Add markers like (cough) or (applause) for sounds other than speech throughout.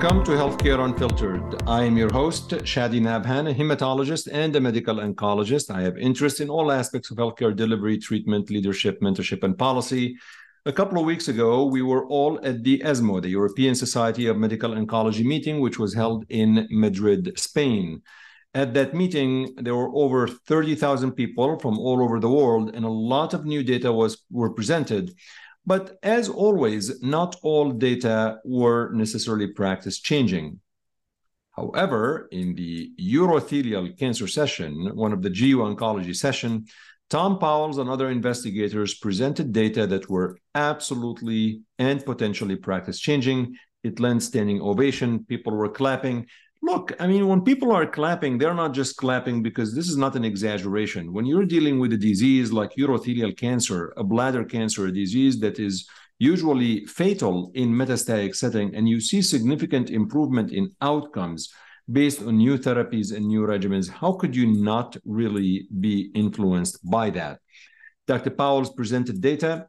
Welcome to Healthcare Unfiltered. I am your host, Chadi Nabhan, a hematologist and a medical oncologist. I have interest in all aspects of healthcare delivery, treatment, leadership, mentorship, and policy. A couple of weeks ago, we were all at the ESMO, the European Society of Medical Oncology meeting, which was held in Madrid, Spain. At that meeting, there were over 30,000 people from all over the world, and a lot of new data was were presented. But as always, not all data were necessarily practice changing. However, in the urothelial cancer session, one of the GU oncology session, Tom Powles and other investigators presented data that were absolutely and potentially practice changing. It lent standing ovation. People were clapping. Look, I mean, when people are clapping, they're not just clapping because this is not an exaggeration. When you're dealing with a disease like urothelial cancer, a bladder cancer, a disease that is usually fatal in metastatic setting, and you see significant improvement in outcomes based on new therapies and new regimens, how could you not really be influenced by that? Dr. Powles presented data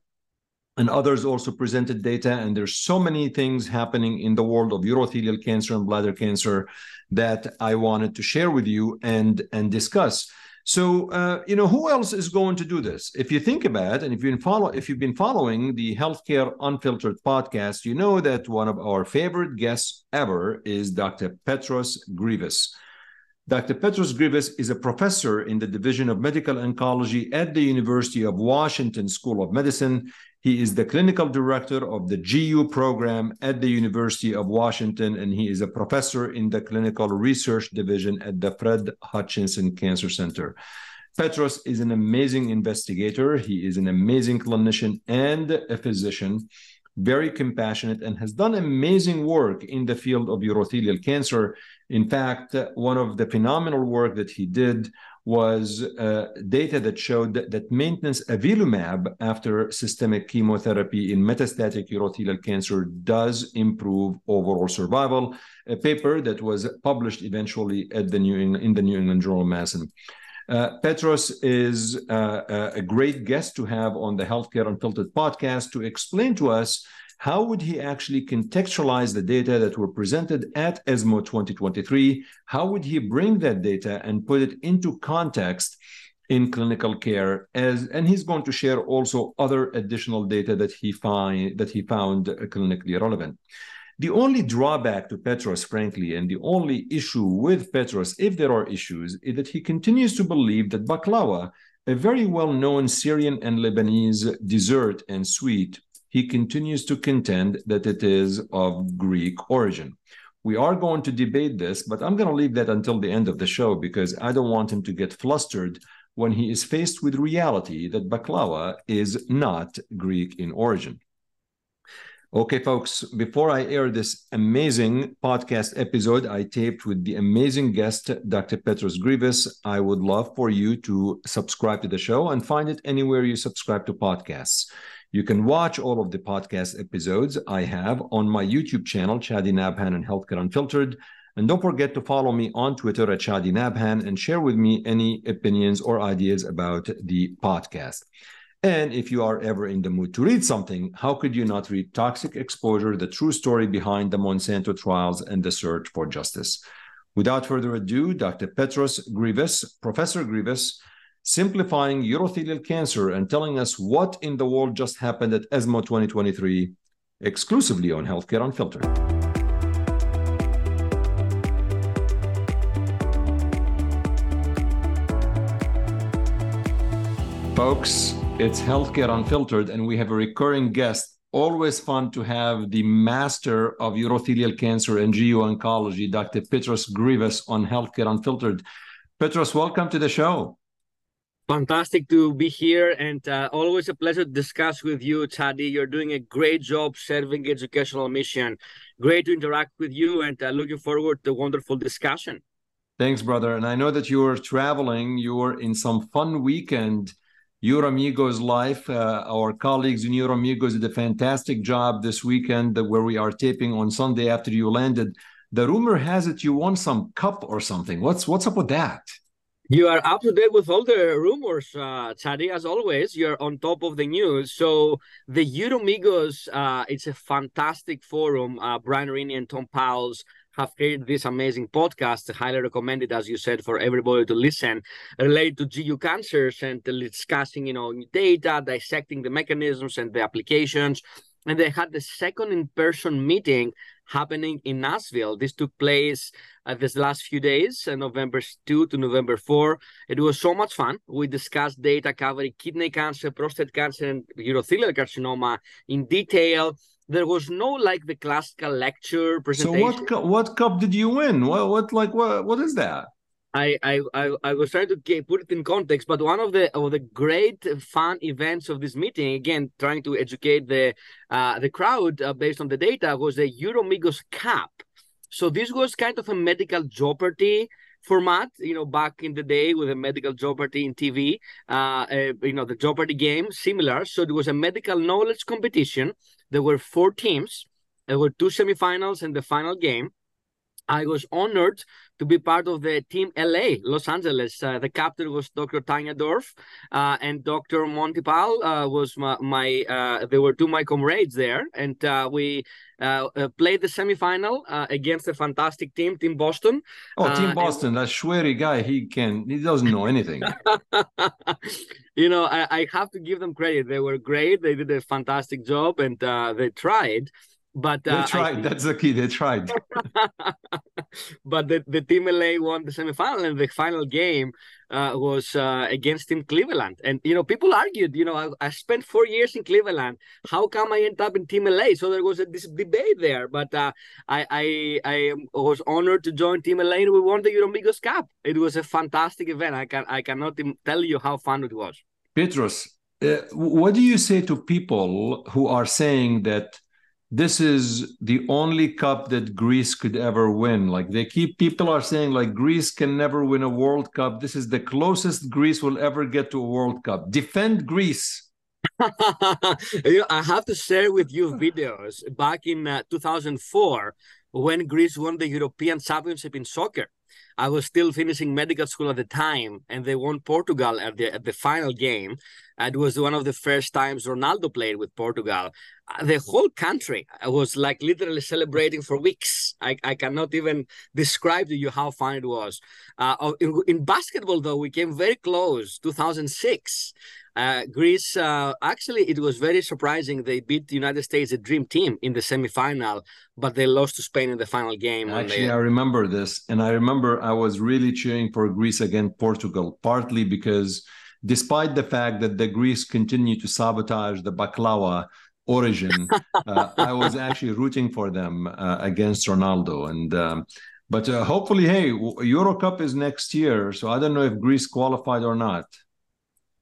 and others also presented data and there's so many things happening in the world of urothelial cancer and bladder cancer that i wanted to share with you and and discuss so uh, you know who else is going to do this if you think about it and if you've been follow if you've been following the healthcare unfiltered podcast you know that one of our favorite guests ever is dr petros grivas Dr. Petros Grivas is a professor in the Division of Medical Oncology at the University of Washington School of Medicine. He is the clinical director of the GU program at the University of Washington, and he is a professor in the clinical research division at the Fred Hutchinson Cancer Center. Petros is an amazing investigator. He is an amazing clinician and a physician, very compassionate, and has done amazing work in the field of urothelial cancer. In fact, one of the phenomenal work that he did was uh, data that showed that, that, maintenance avelumab after systemic chemotherapy in metastatic urothelial cancer does improve overall survival. A paper that was published eventually at the New in the New England Journal of Medicine. Uh, Petros is uh, uh a great guest to have on the Healthcare Unfiltered podcast to explain to us how would he actually contextualize the data that were presented at ESMO 2023? How would he bring that data and put it into context in clinical care? As and he's going to share also other additional data that he find that he found uh, clinically relevant. The only drawback to Petros, frankly, and the only issue with Petros, if there are issues, is that he continues to believe that baklava, a very well-known Syrian and Lebanese dessert and sweet, he continues to contend that it is of Greek origin. We are going to debate this, but I'm going to leave that until the end of the show because I don't want him to get flustered when he is faced with reality that baklava is not Greek in origin. Okay, folks, before I air this amazing podcast episode I taped with the amazing guest, Dr. Petros Grivas, I would love for you to subscribe to the show and find it anywhere you subscribe to podcasts. You can watch all of the podcast episodes I have on my YouTube channel, Chadi Nabhan and Healthcare Unfiltered. And don't forget to follow me on Twitter at Chadi Nabhan and share with me any opinions or ideas about the podcast. And if you are ever in the mood to read something, how could you not read Toxic Exposure, the true story behind the Monsanto trials and the search for justice? Without further ado, Dr. Petros Grivas, Professor Grivas, simplifying urothelial cancer and telling us what in the world just happened at ESMO 2023, exclusively on Healthcare Unfiltered. Folks, it's Healthcare Unfiltered, and we have a recurring guest. Always fun to have the master of urothelial cancer and GU oncology, Dr. Petros Grivas, on Healthcare Unfiltered. Petros, welcome to the show. Fantastic to be here and uh, always a pleasure to discuss with you, Chadi. You're doing a great job serving educational mission. Great to interact with you and uh, looking forward to wonderful discussion. Thanks, brother. And I know that you are traveling. You are in some fun weekend. Uromigos Life, uh, our colleagues in Uromigos did a fantastic job this weekend where we are taping on Sunday after you landed. The rumor has it you won some cup or something. What's what's up with that? You are up to date with all the rumors, uh, as always. You're on top of the news. So the Uromigos, uh, it's a fantastic forum. Uh, Brian Rini and Tom Powles have created this amazing podcast, highly recommended, as you said, for everybody to listen, related to GU cancers and discussing, you know, data, dissecting the mechanisms and the applications. And they had the second in-person meeting happening in Nashville. This took place uh, this last few days, uh, November 2 to November 4. It was so much fun. We discussed data covering kidney cancer, prostate cancer, and urothelial carcinoma in detail. There was no like the classical lecture presentation. So what what cup did you win? What what like what what is that? I, I I I was trying to get, put it in context, but one of the of the great fun events of this meeting, again trying to educate the uh, the crowd uh, based on the data, was the Uromigos Cup. So this was kind of a medical Jeopardy format, you know, back in the day with a medical Jeopardy in TV, uh, uh, you know, the Jeopardy game, similar. So it was a medical knowledge competition. There were four teams. There were two semifinals and the final game. I was honored to be part of the team LA, Los Angeles. Uh, the captain was Dr. Tanya Dorff, uh, and Dr. Monty Pal uh, was my, my uh, they were two my comrades there, and uh, we uh, played the semifinal against a fantastic team, Team Boston. Oh, Team Boston, and... that Choueiri guy, he can, he doesn't know anything. (laughs) you know, I, I, have to give them credit. They were great. They did a fantastic job, and they tried. But uh, they tried. Think... That's the key. They tried. (laughs) but the, the team LA won the semifinal, and the final game uh, was uh, against Team Cleveland. And you know, people argued. You know, I, I, spent four years in Cleveland. How come I end up in Team LA? So there was a, this debate there. But uh, I, I I was honored to join Team LA, and we won the Uromigos Cup. It was a fantastic event. I can I cannot tell you how fun it was. Petros, uh, what do you say to people who are saying that? This is the only cup that Greece could ever win. Like they keep people are saying like Greece can never win a World Cup. This is the closest Greece will ever get to a World Cup. Defend Greece. (laughs) I have to share with you videos back in uh, 2004 when Greece won the European Championship in soccer. I was still finishing medical school at the time, and they won Portugal at the at the final game. It was one of the first times Ronaldo played with Portugal. The whole country was like literally celebrating for weeks. I, I cannot even describe to you how fun it was. Uh, in, in basketball, though, we came very close. 2006, uh, Greece, uh, actually, it was very surprising. They beat the United States, a dream team, in the semifinal, but they lost to Spain in the final game. Actually, they... I remember this. And I remember I was really cheering for Greece against Portugal, partly because despite the fact that the Greece continued to sabotage the baklava origin, uh, I was actually rooting for them uh, against Ronaldo. And um, but uh, hopefully, hey, Euro Cup is next year, so I don't know if Greece qualified or not.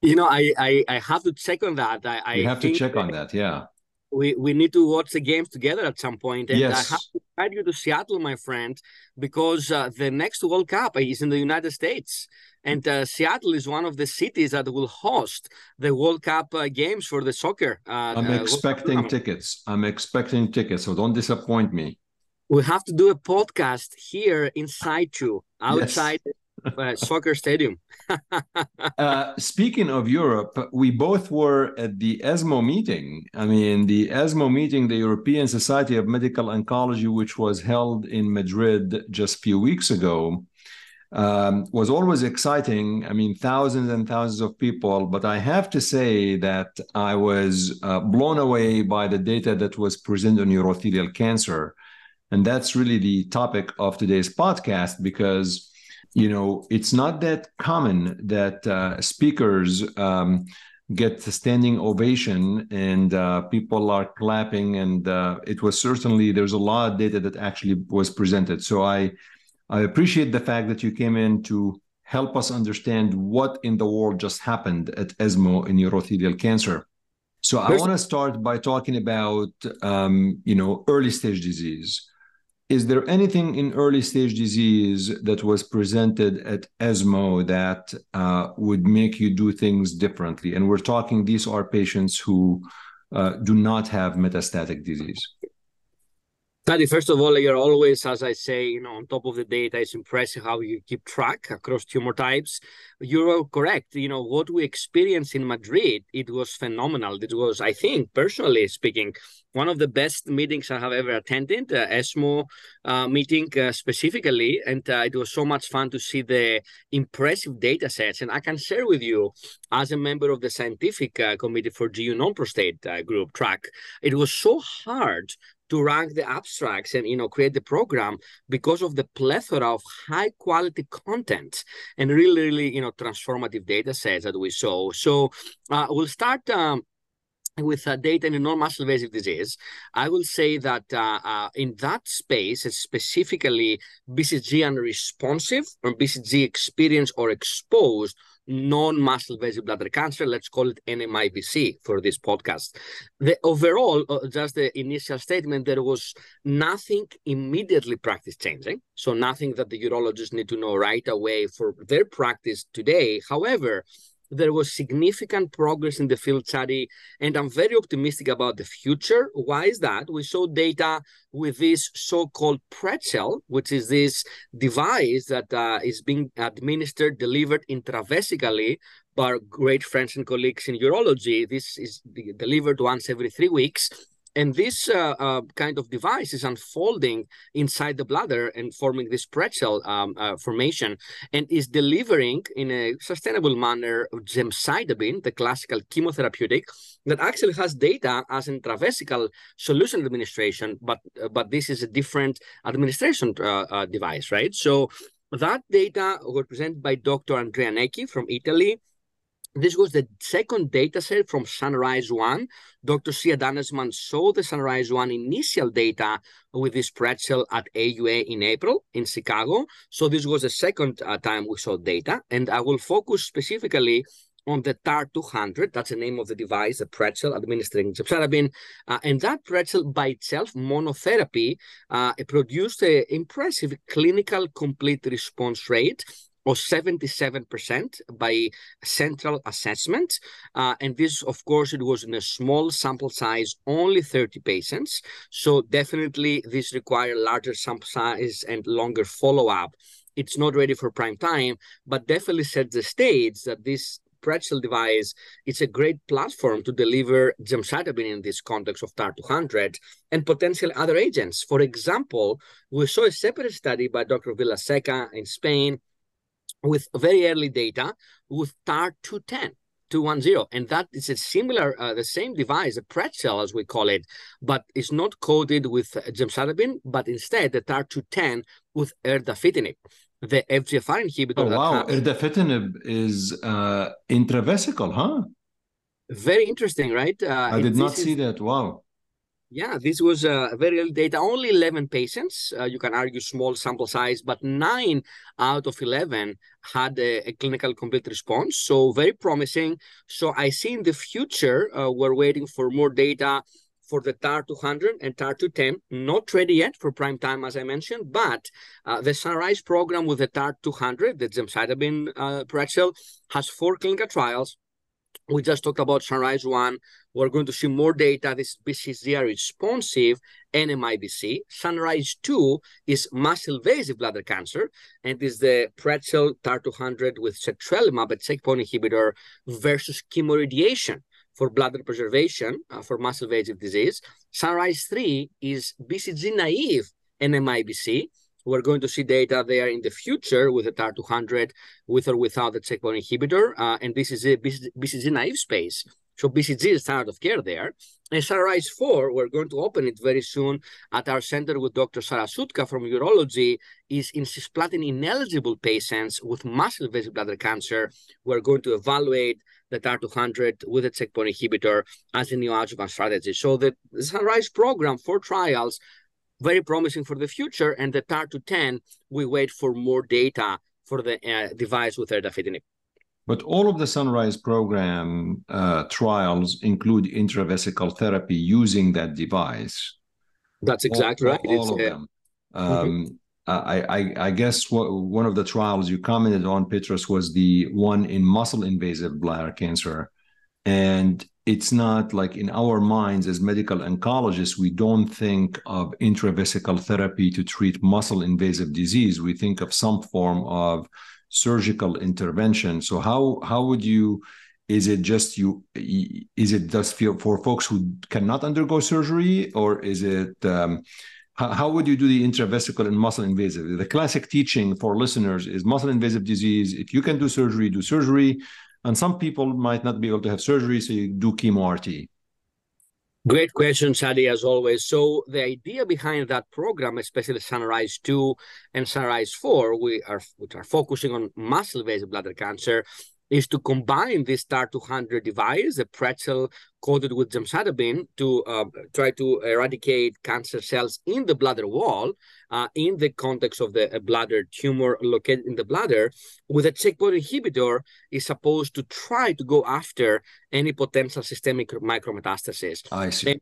You know, I I, I have to check on that. I, I have to check on that. Yeah. We we need to watch the games together at some point. And yes. I have to invite you to Seattle, my friend, because uh, the next World Cup is in the United States. And uh, Seattle is one of the cities that will host the World Cup uh, games for the soccer. Uh, I'm expecting tickets. I'm expecting tickets, so don't disappoint me. We have to do a podcast here inside you, outside yes (laughs) uh, soccer stadium. (laughs) uh, speaking of Europe, we both were at the ESMO meeting. I mean, the ESMO meeting, the European Society of Medical Oncology, which was held in Madrid just a few weeks ago. Um, was always exciting. I mean, thousands and thousands of people, but I have to say that I was uh, blown away by the data that was presented on urothelial cancer. And that's really the topic of today's podcast because you know, it's not that common that uh, speakers um, get a standing ovation and uh, people are clapping. And uh, it was certainly there's a lot of data that actually was presented. So I I appreciate the fact that you came in to help us understand what in the world just happened at ESMO in urothelial cancer. So I want to start by talking about um, you know early stage disease is there anything in early stage disease that was presented at ESMO that uh, would make you do things differently? And we're talking these are patients who uh, do not have metastatic disease. Taddy, first of all, you're always, as I say, you know, on top of the data. It's impressive how you keep track across tumor types. You're correct. You know, what we experienced in Madrid, it was phenomenal. It was, I think, personally speaking, one of the best meetings I have ever attended, uh, ESMO uh, meeting uh, specifically. And uh, it was so much fun to see the impressive data sets. And I can share with you, as a member of the scientific uh, committee for GU non-prostate uh, group track, it was so hard to rank the abstracts and you know create the program because of the plethora of high quality content and really really you know transformative data sets that we saw. So uh, we'll start um, with uh, data in non-muscle invasive disease, I will say that uh, uh, in that space, it's specifically BCG unresponsive or BCG experienced or exposed non-muscle invasive bladder cancer. Let's call it NMIBC for this podcast. The overall, uh, just the initial statement, there was nothing immediately practice changing. So nothing that the urologists need to know right away for their practice today. However, there was significant progress in the field study, and I'm very optimistic about the future. Why is that? We saw data with this so-called pretzel, which is this device that uh, is being administered, delivered intravesically by our great friends and colleagues in urology. This is delivered once every three weeks and this uh, uh, kind of device is unfolding inside the bladder and forming this pretzel um, uh, formation and is delivering in a sustainable manner gemcitabine, the classical chemotherapeutic, that actually has data as intravesical solution administration, but uh, but this is a different administration uh, uh, device, right? So that data were presented by Dr. Andrea Necchi from Italy, this was the second data set from Sunrise 1. Dr. Sia Daneshmand saw the Sunrise 1 initial data with this pretzel at AUA in April in Chicago. So this was the second uh, time we saw data. And I will focus specifically on the TAR200. That's the name of the device, the pretzel administering gemcitabine. Uh, and that pretzel by itself, monotherapy, uh, produced an impressive clinical complete response rate or 77% by central assessment. Uh, and this, of course, it was in a small sample size, only 30 patients. So definitely this require larger sample size and longer follow-up. It's not ready for prime time, but definitely sets the stage that this pretzel device it's a great platform to deliver gemcitabine in this context of TAR200 and potentially other agents. For example, we saw a separate study by Dr. Vilaseca in Spain with very early data with TAR 210. 210 and that is a similar uh, the same device a pretzel as we call it but it's not coated with gemcitabine but instead the tar 210 with erdafitinib the FGFR inhibitor. Oh, wow. Erdafitinib is uh, intravesical, huh? Very interesting, right? Uh, I did not see is, that. Wow. Yeah, this was uh, very early data. Only 11 patients. Uh, you can argue small sample size, but nine out of 11 had a, a, clinical complete response. So very promising. So I see in the future, uh, we're waiting for more data for the TAR 200 and TAR 210, not ready yet for prime time, as I mentioned, but uh, the Sunrise program with the TAR 200, the gemcitabine uh, pretzel, has four clinical trials we just talked about Sunrise 1. We're going to see more data. This BCG responsive NMIBC. Sunrise 2 is muscle invasive bladder cancer and is the Pretzel TAR200 with cetrelimab, a checkpoint inhibitor, versus chemoradiation for bladder preservation uh, for muscle invasive disease. Sunrise 3 is BCG naive NMIBC we're going to see data there in the future with the TAR200, with or without the checkpoint inhibitor. Uh, and this is a BCG naive space. So BCG is standard of care there. And Sunrise 4, we're going to open it very soon at our center with Dr. Sarah Psutka from urology, is in cisplatin ineligible patients with muscle invasive bladder cancer. We're going to evaluate the TAR200 with a checkpoint inhibitor as a neoadjuvant strategy. So the Sunrise program for trials very promising for the future. And the TAR 210, we wait for more data for the uh, device with erdafitinib. But all of the Sunrise program uh, trials include intravesical therapy using that device. That's exactly all, right. All, of uh, them. Um, mm-hmm. I, I, I, guess what, one of the trials you commented on, Petros, was the one in muscle invasive bladder cancer. And it's not like in our minds as medical oncologists, we don't think of intravesical therapy to treat muscle invasive disease. We think of some form of surgical intervention. So how how would you is it just you is it just for folks who cannot undergo surgery or is it um, how, how would you do the intravesical and muscle invasive the classic teaching for listeners is muscle invasive disease if you can do surgery do surgery and some people might not be able to have surgery, so you do chemo RT. Great question, Chadi, as always. So the idea behind that program, especially Sunrise 2 and Sunrise 4, we are which are focusing on muscle invasive bladder cancer, is to combine this TAR200 device, a pretzel coated with gemcitabine, to uh, try to eradicate cancer cells in the bladder wall uh, in the context of the bladder tumor located in the bladder, with a checkpoint inhibitor is supposed to try to go after any potential systemic micrometastasis. I see.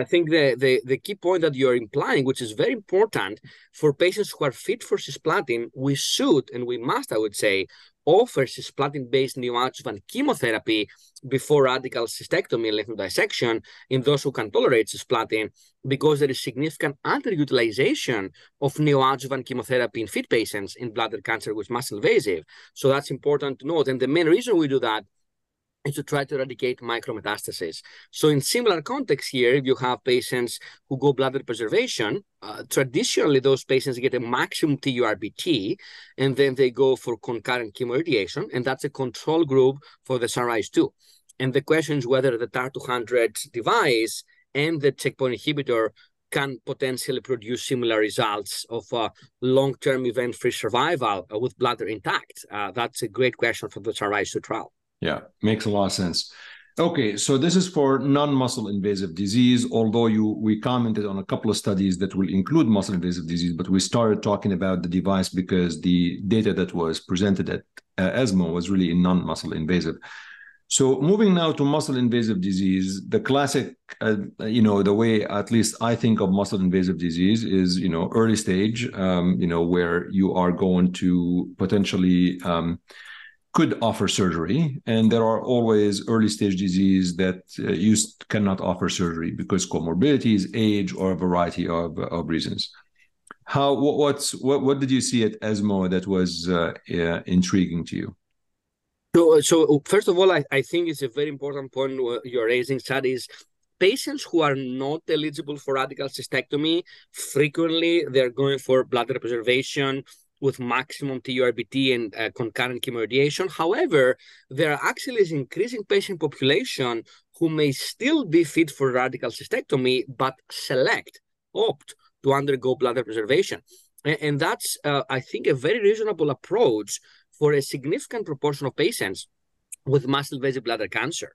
I think the, the, the key point that you're implying, which is very important for patients who are fit for cisplatin, we should and we must, I would say, offer cisplatin-based neoadjuvant chemotherapy before radical cystectomy and lymph dissection in those who can tolerate cisplatin because there is significant underutilization of neoadjuvant chemotherapy in fit patients in bladder cancer with muscle invasive. So that's important to note. And the main reason we do that is to try to eradicate micrometastasis. So in similar context here, if you have patients who go bladder preservation, uh, traditionally those patients get a maximum TURBT, and then they go for concurrent chemoradiation, and that's a control group for the Sunrise 2. And the question is whether the TAR200 device and the checkpoint inhibitor can potentially produce similar results of uh, long-term event-free survival uh, with bladder intact. Uh, that's a great question for the Sunrise 2 trial. Yeah, makes a lot of sense. Okay, so this is for non-muscle invasive disease. Although you we commented on a couple of studies that will include muscle invasive disease, but we started talking about the device because the data that was presented at uh, ESMO was really in non-muscle invasive. So moving now to muscle invasive disease, the classic, uh, you know, the way at least I think of muscle invasive disease is, you know, early stage, um, you know, where you are going to potentially um, could offer surgery, and there are always early stage disease that uh, you cannot offer surgery because comorbidities, age, or a variety of, of reasons. How what's what what did you see at ESMO that was uh, uh, intriguing to you? So, so first of all, I, I think it's a very important point you're raising, Chad, is patients who are not eligible for radical cystectomy, frequently they're going for bladder preservation, with maximum TURBT and uh, concurrent chemoradiation. However, there actually is increasing patient population who may still be fit for radical cystectomy, but select, opt to undergo bladder preservation. And, and that's, uh, I think, a very reasonable approach for a significant proportion of patients with muscle invasive bladder cancer.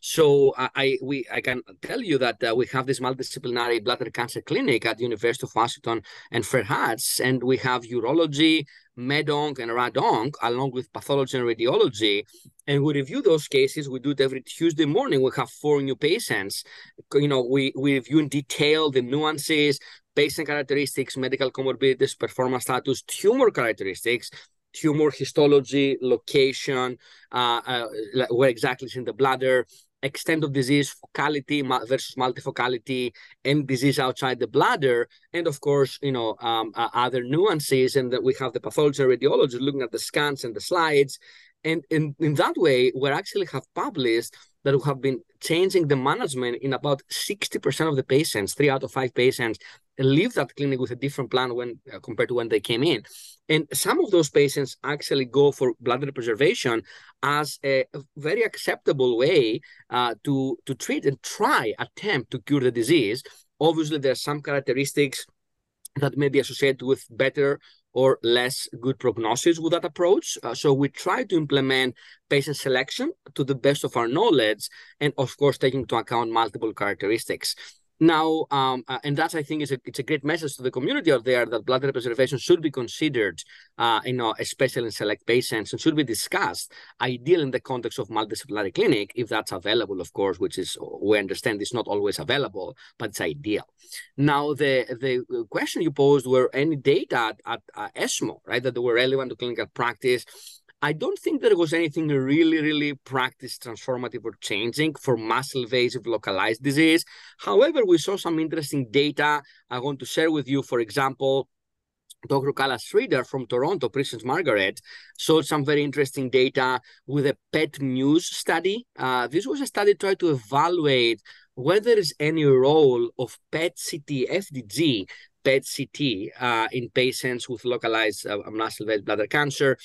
So I, I we I can tell you that uh, we have this multidisciplinary bladder cancer clinic at the University of Washington and Hutch, and we have urology, medonc, and radonc, along with pathology and radiology. And we review those cases. We do it every Tuesday morning. We have four new patients. You know, we, we review in detail the nuances, patient characteristics, medical comorbidities, performance status, tumor characteristics, tumor histology, location, uh, uh, where exactly it's in the bladder, extent of disease, focality versus multifocality, and disease outside the bladder, and of course, you know, um, uh, other nuances. And that we have the pathology and radiology looking at the scans and the slides. And in, in that way, we actually have published that we have been changing the management in about 60% of the patients, three out of five patients leave that clinic with a different plan when uh, compared to when they came in. And some of those patients actually go for bladder preservation as a very acceptable way uh, to, to treat and try, attempt to cure the disease. Obviously, there are some characteristics that may be associated with better or less good prognosis with that approach. Uh, so we try to implement patient selection to the best of our knowledge, and of course, taking into account multiple characteristics. Now, um, uh, and that's I think is a it's a great message to the community out there that blood preservation should be considered, uh, you know, especially in select patients, and should be discussed, ideal in the context of multidisciplinary clinic, if that's available, of course, which is we understand is not always available, but it's ideal. Now, the the question you posed were any data at, at uh, ESMO, right, that were relevant to clinical practice. I don't think there was anything really, really practice transformative or changing for muscle invasive localized disease. However, we saw some interesting data I want to share with you. For example, Dr. Kala Sridhar from Toronto, Princess Margaret, showed some very interesting data with a PET Muse study. Uh, this was a study trying to evaluate whether there is any role of PET CT FDG, PET CT uh, in patients with localized uh, muscle invasive bladder cancer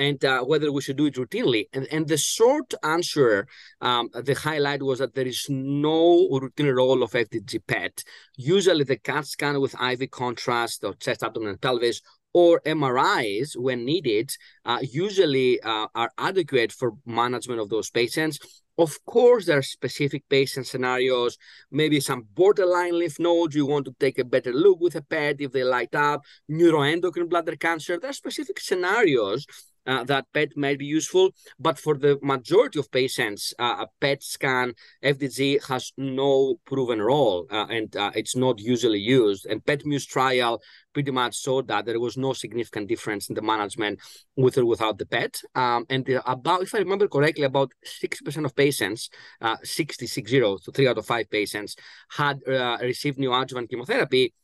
and uh, whether we should do it routinely. And, and the short answer, um, the highlight was that there is no routine role of FDG PET. Usually the CAT scan with IV contrast or chest, abdomen, and pelvis or MRIs when needed uh, usually uh, are adequate for management of those patients. Of course, there are specific patient scenarios, maybe some borderline lymph nodes. You want to take a better look with a PET if they light up, neuroendocrine bladder cancer. There are specific scenarios uh, that PET may be useful. But for the majority of patients, uh, a PET scan FDG has no proven role, uh, and uh, it's not usually used. And PET Muse trial pretty much showed that there was no significant difference in the management with or without the PET. Um, and about, if I remember correctly, about 60% of patients, uh, 60, 60, so three out of five patients, had uh, received neoadjuvant chemotherapy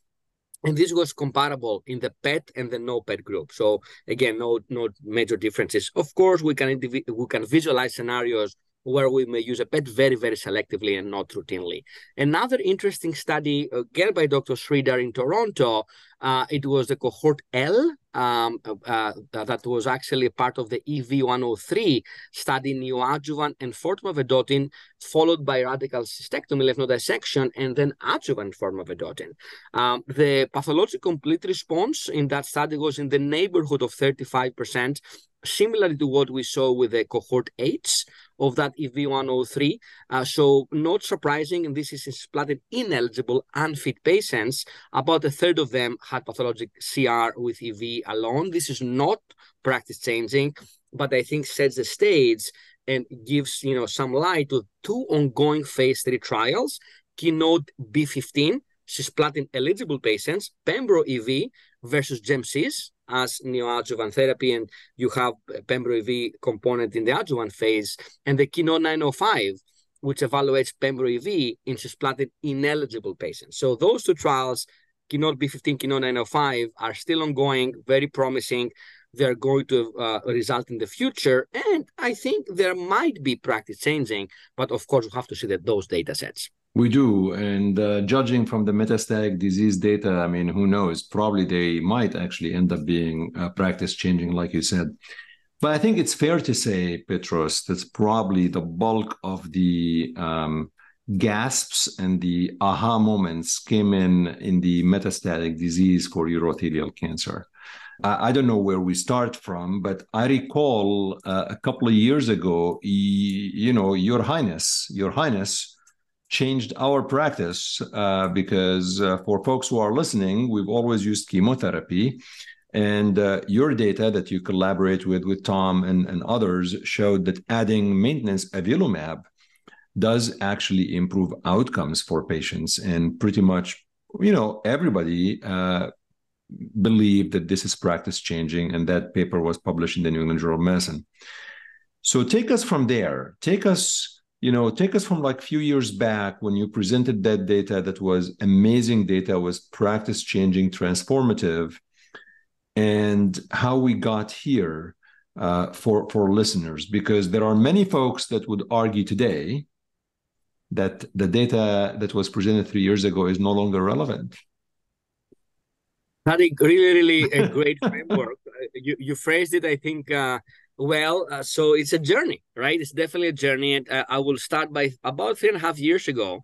and this was comparable in the PET and the no PET group. So again, no no major differences. Of course, we can we can visualize scenarios where we may use a PET very, very selectively and not routinely. Another interesting study, again by Dr. Sridhar in Toronto, uh, it was the cohort L um, uh, that was actually part of the EV103 study neoadjuvant enfortumab vedotin, followed by radical cystectomy, lymph node dissection, and then adjuvant enfortumab vedotin. Um, the pathological complete response in that study was in the neighborhood of 35%, similar to what we saw with the cohort H of that EV103. Uh, so not surprising, and this is in cisplatin ineligible unfit patients, about a third of them had pathologic CR with EV alone. This is not practice changing, but I think sets the stage and gives you know some light to two ongoing phase three trials, Keynote B15, cisplatin eligible patients, Pembro EV versus GemCis, as neoadjuvant therapy, and you have Pembro component in the adjuvant phase, and the Keynote 905, which evaluates Pembro in cisplatin ineligible patients. So those two trials, Keynote B15, Keynote 905, are still ongoing, very promising. They're going to uh, result in the future, and I think there might be practice changing, but of course we have to see that those data sets. We do. And uh, judging from the metastatic disease data, I mean, who knows? Probably they might actually end up being uh, practice changing, like you said. But I think it's fair to say, Petros, that's probably the bulk of the um, gasps and the aha moments came in in the metastatic disease for urothelial cancer. I don't know where we start from, but I recall uh, a couple of years ago, you know, Your Highness, Your Highness changed our practice uh, because uh, for folks who are listening, we've always used chemotherapy. And uh, your data that you collaborate with with Tom and, and others showed that adding maintenance avelumab does actually improve outcomes for patients. And pretty much, you know, everybody uh, believed that this is practice changing. And that paper was published in the New England Journal of Medicine. So take us from there. Take us you know take us from like a few years back when you presented that data that was amazing data was practice changing transformative and how we got here uh, for for listeners. Because there are many folks that would argue today that the data that was presented three years ago is no longer relevant. That is really really a (laughs) great framework. You, you phrased it i think uh, well, uh, so it's a journey, right? It's definitely a journey. And uh, I will start by about three and a half years ago.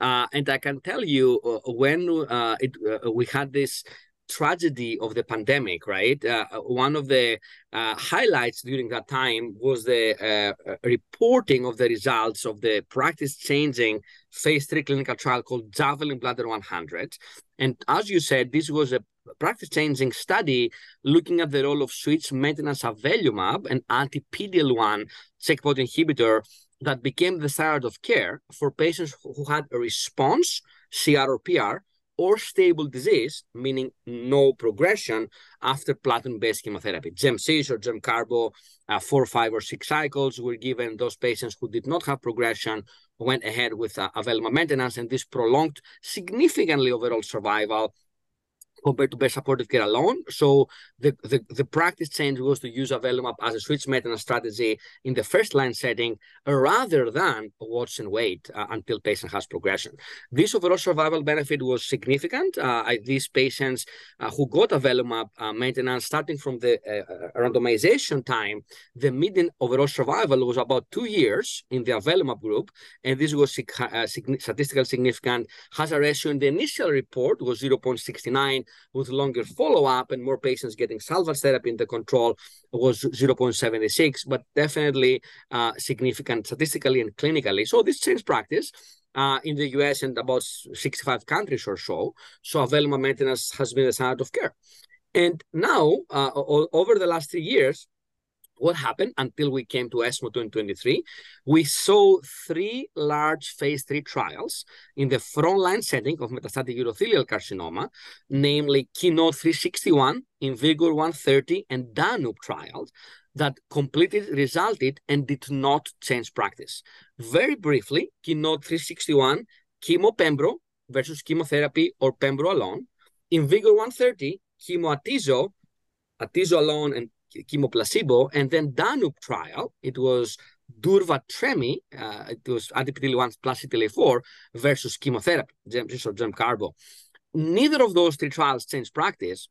Uh, and I can tell you uh, when uh, it, uh, we had this tragedy of the pandemic, right? Uh, uh, one of the uh, highlights during that time was the reporting of the results of the practice changing phase three clinical trial called Javelin Bladder 100. And as you said, this was a practice-changing study looking at the role of switch maintenance avelumab, an anti-PD-L1 checkpoint inhibitor that became the standard of care for patients who had a response, CR or PR, or stable disease, meaning no progression after platinum-based chemotherapy. GemCis or GemCarbo, uh, four, five, or six cycles were given. Those patients who did not have progression went ahead with uh, maintenance, and this prolonged significantly overall survival compared to best supportive care alone. So the, the, the, practice change was to use avelumab as a switch maintenance strategy in the first line setting rather than watch and wait uh, until patient has progression. This overall survival benefit was significant. Uh, these patients uh, who got avelumab uh, maintenance starting from the uh, uh, randomization time, the median overall survival was about two years in the avelumab group, and this was statistically significant. Hazard ratio in the initial report was 0.69 with longer follow-up and more patients getting salvage therapy in the control was 0.76, but definitely uh, significant statistically and clinically. So this changed practice. Uh, in the US and about 65 countries or so. So avelumab maintenance has been the standard of care. And now, uh, over the last three years, what happened until we came to ESMO 2023? We saw three large phase three trials in the frontline setting of metastatic urothelial carcinoma, namely Keynote 361, IMvigor 130, and Danube trials that completed, resulted and did not change practice. Very briefly, Keynote 361, chemo pembro versus chemotherapy or pembro alone. IMvigor 130, chemo atezo, atezo alone and chemo placebo, and then Danube trial, it was Durva Tremi, uh, it was anti 1 plus CTLA4 versus chemotherapy, GemCis or GemCarbo. Neither of those three trials changed practice.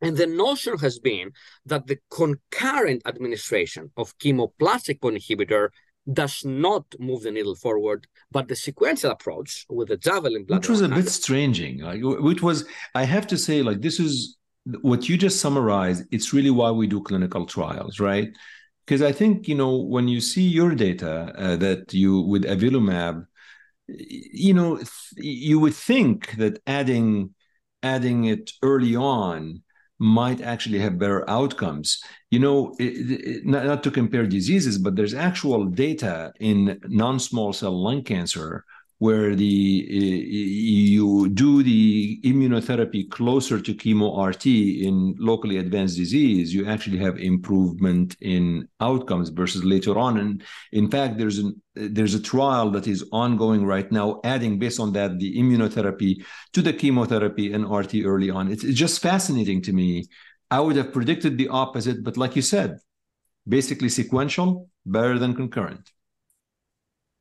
And the notion has been that the concurrent administration of chemo plus checkpoint inhibitor does not move the needle forward, but the sequential approach with the javelin blood. Which was a bit stranging. Like, which was, I have to say, like this is what you just summarized, it's really why we do clinical trials, right? Because I think, you know, when you see your data uh, that you with avelumab, you know, you would think that adding adding it early on might actually have better outcomes. You know, it, it, not, not to compare diseases, but there's actual data in non-small cell lung cancer where the eh, eh, you do the immunotherapy closer to chemo RT in locally advanced disease, you actually have improvement in outcomes versus later on. And in fact, there's an there's a trial that is ongoing right now, adding based on that the immunotherapy to the chemotherapy and RT early on. It's, it's just fascinating to me. I would have predicted the opposite, but like you said, basically sequential, better than concurrent.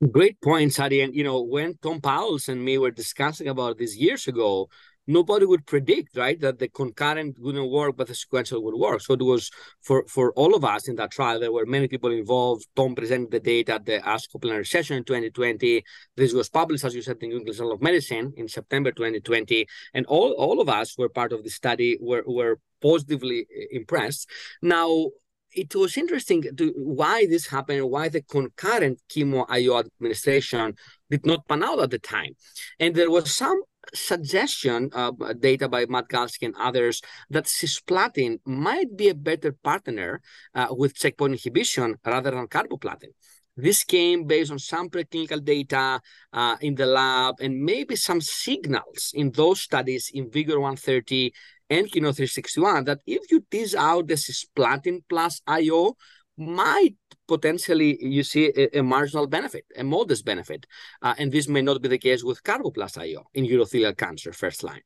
Great point, Sadi. And you know, when Tom Powles and me were discussing about this years ago, nobody would predict, right, that the concurrent wouldn't work, but the sequential would work. So it was for for all of us in that trial. There were many people involved. Tom presented the data at the ASCO plenary session in 2020. This was published, as you said, in the English Journal of Medicine in September 2020, and all all of us were part of the study. were were positively eh, impressed. Now, it was interesting to why this happened, why the concurrent chemo IO administration did not pan out at the time. And there was some suggestion, uh, data by Matt Galsky and others, that cisplatin might be a better partner uh, with checkpoint inhibition rather than carboplatin. This came based on some preclinical data uh, in the lab and maybe some signals in those studies IMvigor 130 and Keynote 361 that if you tease out the cisplatin plus IO, might potentially you see a, a, marginal benefit, a modest benefit. Uh, and this may not be the case with carbo plus IO in urothelial cancer first line.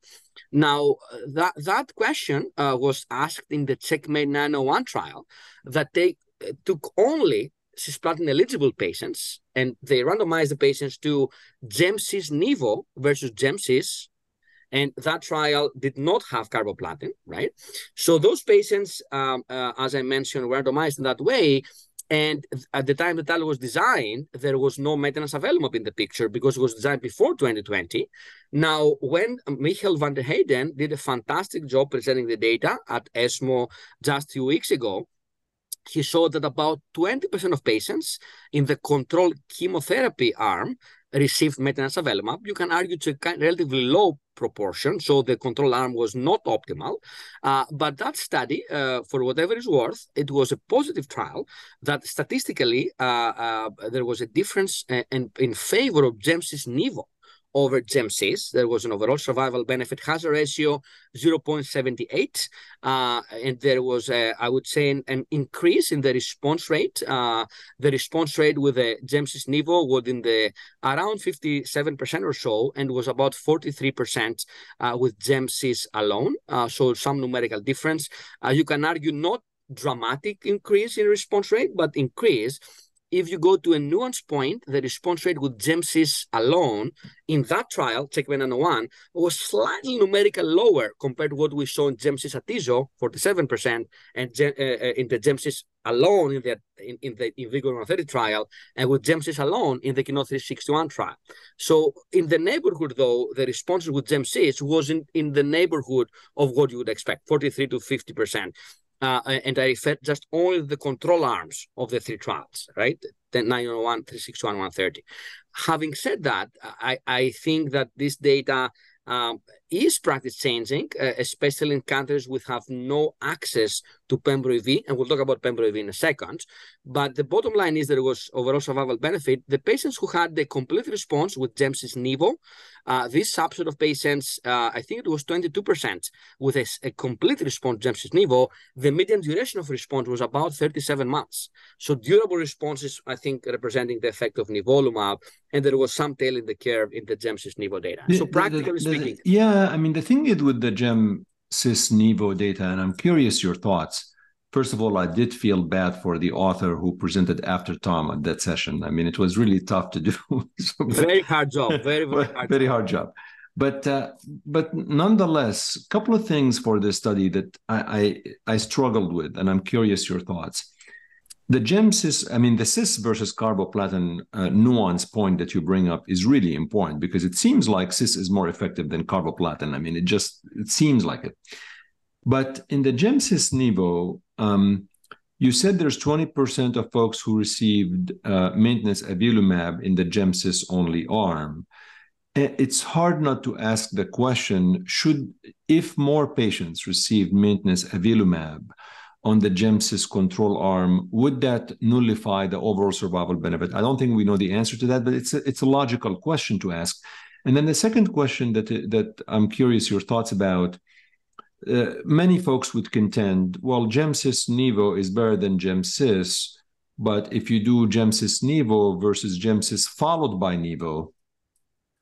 Now, that, that question uh, was asked in the Checkmate 901 trial that they uh, took only cisplatin eligible patients and they randomized the patients to GemCis Nivo versus GemCis and that trial did not have carboplatin, right? So those patients, um, uh, as I mentioned, were randomized in that way. And at the time the trial was designed, there was no maintenance avelumab in the picture because it was designed before 2020. Now, when Michiel van der Heijden did a fantastic job presenting the data at ESMO just a few weeks ago, he showed that about 20% of patients in the controlled chemotherapy arm received maintenance avelumab. You can argue it's a relatively low proportion, so the control arm was not optimal. Uh, but that study, uh, for whatever it's worth, it was a positive trial that statistically uh, uh there was a difference uh, in, in favor of GemCis Nivo over GemCis. There was an overall survival benefit hazard ratio 0.78, uh, and there was, a, I would say, an, an, increase in the response rate. Uh, the response rate with the GemCis Nivo was in the around 57% or so, and was about 43% uh, with GemCis alone. Uh, so some numerical difference. Uh, you can argue not dramatic increase in response rate, but increase if you go to a nuance point, the response rate with GemCis alone in that trial, CheckMate 101, was slightly numerically lower compared to what we saw in GemCis Atezo, 47%, and uh, uh, in the GemCis alone in the in, in the IMvigor 130 trial, and with GemCis alone in the Keynote 361 trial. So in the neighborhood, though, the response with GemCis was in, in the neighborhood of what you would expect, 43 to 50% uh, and I refer just only the control arms of the three trials, right? The 901, 361, 130. Having said that, I, I think that this data um, is practice changing, uh, especially in countries which have no access to Pembro and we'll talk about Pembro in a second. But the bottom line is there was overall survival benefit. The patients who had the complete response with GemCis Nivo, uh, this subset of patients, uh, I think it was 22% with a, a complete response GemCis Nivo. The median duration of response was about 37 months. So durable responses, I think, representing the effect of nivolumab, and there was some tail in the curve in the GemCis Nivo data. So practically the, the, speaking, yeah, I mean the thing is with the Gem cis Nivo data, and I'm curious your thoughts. First of all, I did feel bad for the author who presented after Tom at that session. I mean, it was really tough to do. (laughs) so, very hard job. Very, very (laughs) hard. very hard job. But uh, but nonetheless, a couple of things for this study that I, I I struggled with, and I'm curious your thoughts the gem cis i mean the cis versus carboplatin uh, nuance point that you bring up is really important because it seems like cis is more effective than carboplatin. I mean it just it seems like it. But in the gem cis nivo um, you said there's 20% of folks who received uh, maintenance avelumab in the gemcis only arm. It's hard not to ask the question should if more patients received maintenance avelumab on the GemCis control arm, would that nullify the overall survival benefit? I don't think we know the answer to that, but it's a, it's a logical question to ask. And then the second question that that I'm curious your thoughts about. Uh, many folks would contend, well, GemCis Nivo is better than GemCis, but if you do GemCis Nivo versus GemCis followed by Nivo,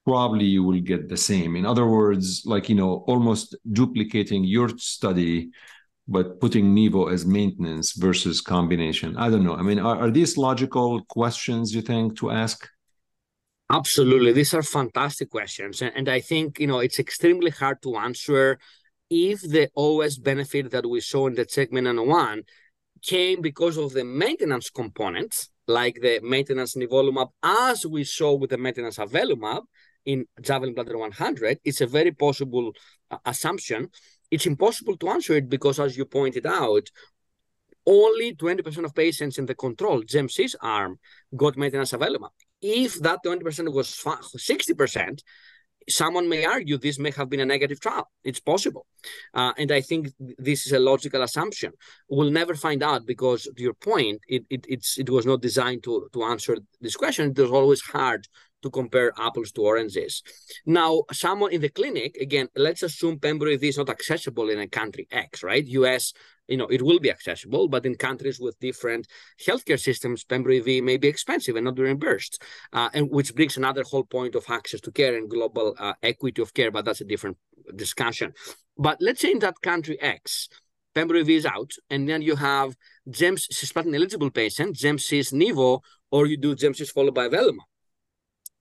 probably you will get the same. In other words, like you know, almost duplicating your study but putting Nivo as maintenance versus combination? I don't know. I mean, are, are these logical questions you think to ask? Absolutely. These are fantastic questions. And, and I think, you know, it's extremely hard to answer if the OS benefit that we saw in the CheckMate one came because of the maintenance components, like the maintenance nivolumab, as we saw with the maintenance avelumab in Javelin Bladder 100, it's a very possible uh, assumption it's impossible to answer it because, as you pointed out, only 20% of patients in the control GemCis arm got maintenance avelumab. If that 20% was 60%, someone may argue this may have been a negative trial. It's possible. Uh, and I think this is a logical assumption. We'll never find out because, to your point, it, it, it was not designed to, to answer this question. It was always hard to compare apples to oranges. Now, someone in the clinic, again, let's assume Pembro is not accessible in a country X, right? US, you know, it will be accessible, but in countries with different healthcare systems, Pembro may be expensive and not reimbursed, uh, and which brings another whole point of access to care and global uh, equity of care, but that's a different discussion. But let's say in that country X, Pembro is out, and then you have GEMS cisplatin eligible patient, GemCis Nivo, or you do GemCis followed by avelumab.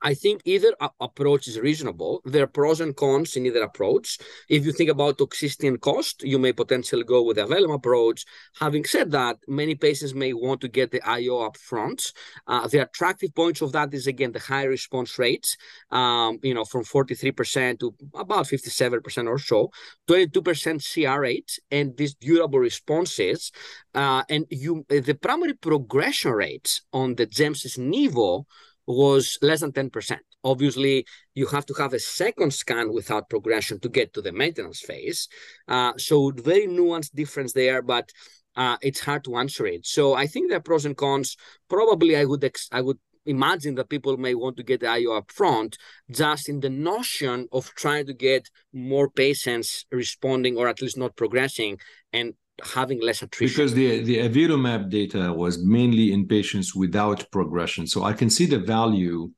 I think either approach is reasonable. There are pros and cons in either approach. If you think about toxicity and cost, you may potentially go with the avelumab approach. Having said that, many patients may want to get the IO up front. Uh, the attractive points of that is again the high response rates, um, you know, from 43% to about 57% or so, 22% CR rate, and these durable responses. Uh, and you, the primary progression rates on the GemCis Nivo was less than 10%. Obviously, you have to have a second scan without progression to get to the maintenance phase. Uh, so very nuanced difference there, but uh, it's hard to answer it. So I think there are pros and cons. Probably I would ex- I would imagine that people may want to get the IO up front just in the notion of trying to get more patients responding or at least not progressing and having less attrition. Because the, the avelumab data was mainly in patients without progression. So I can see the value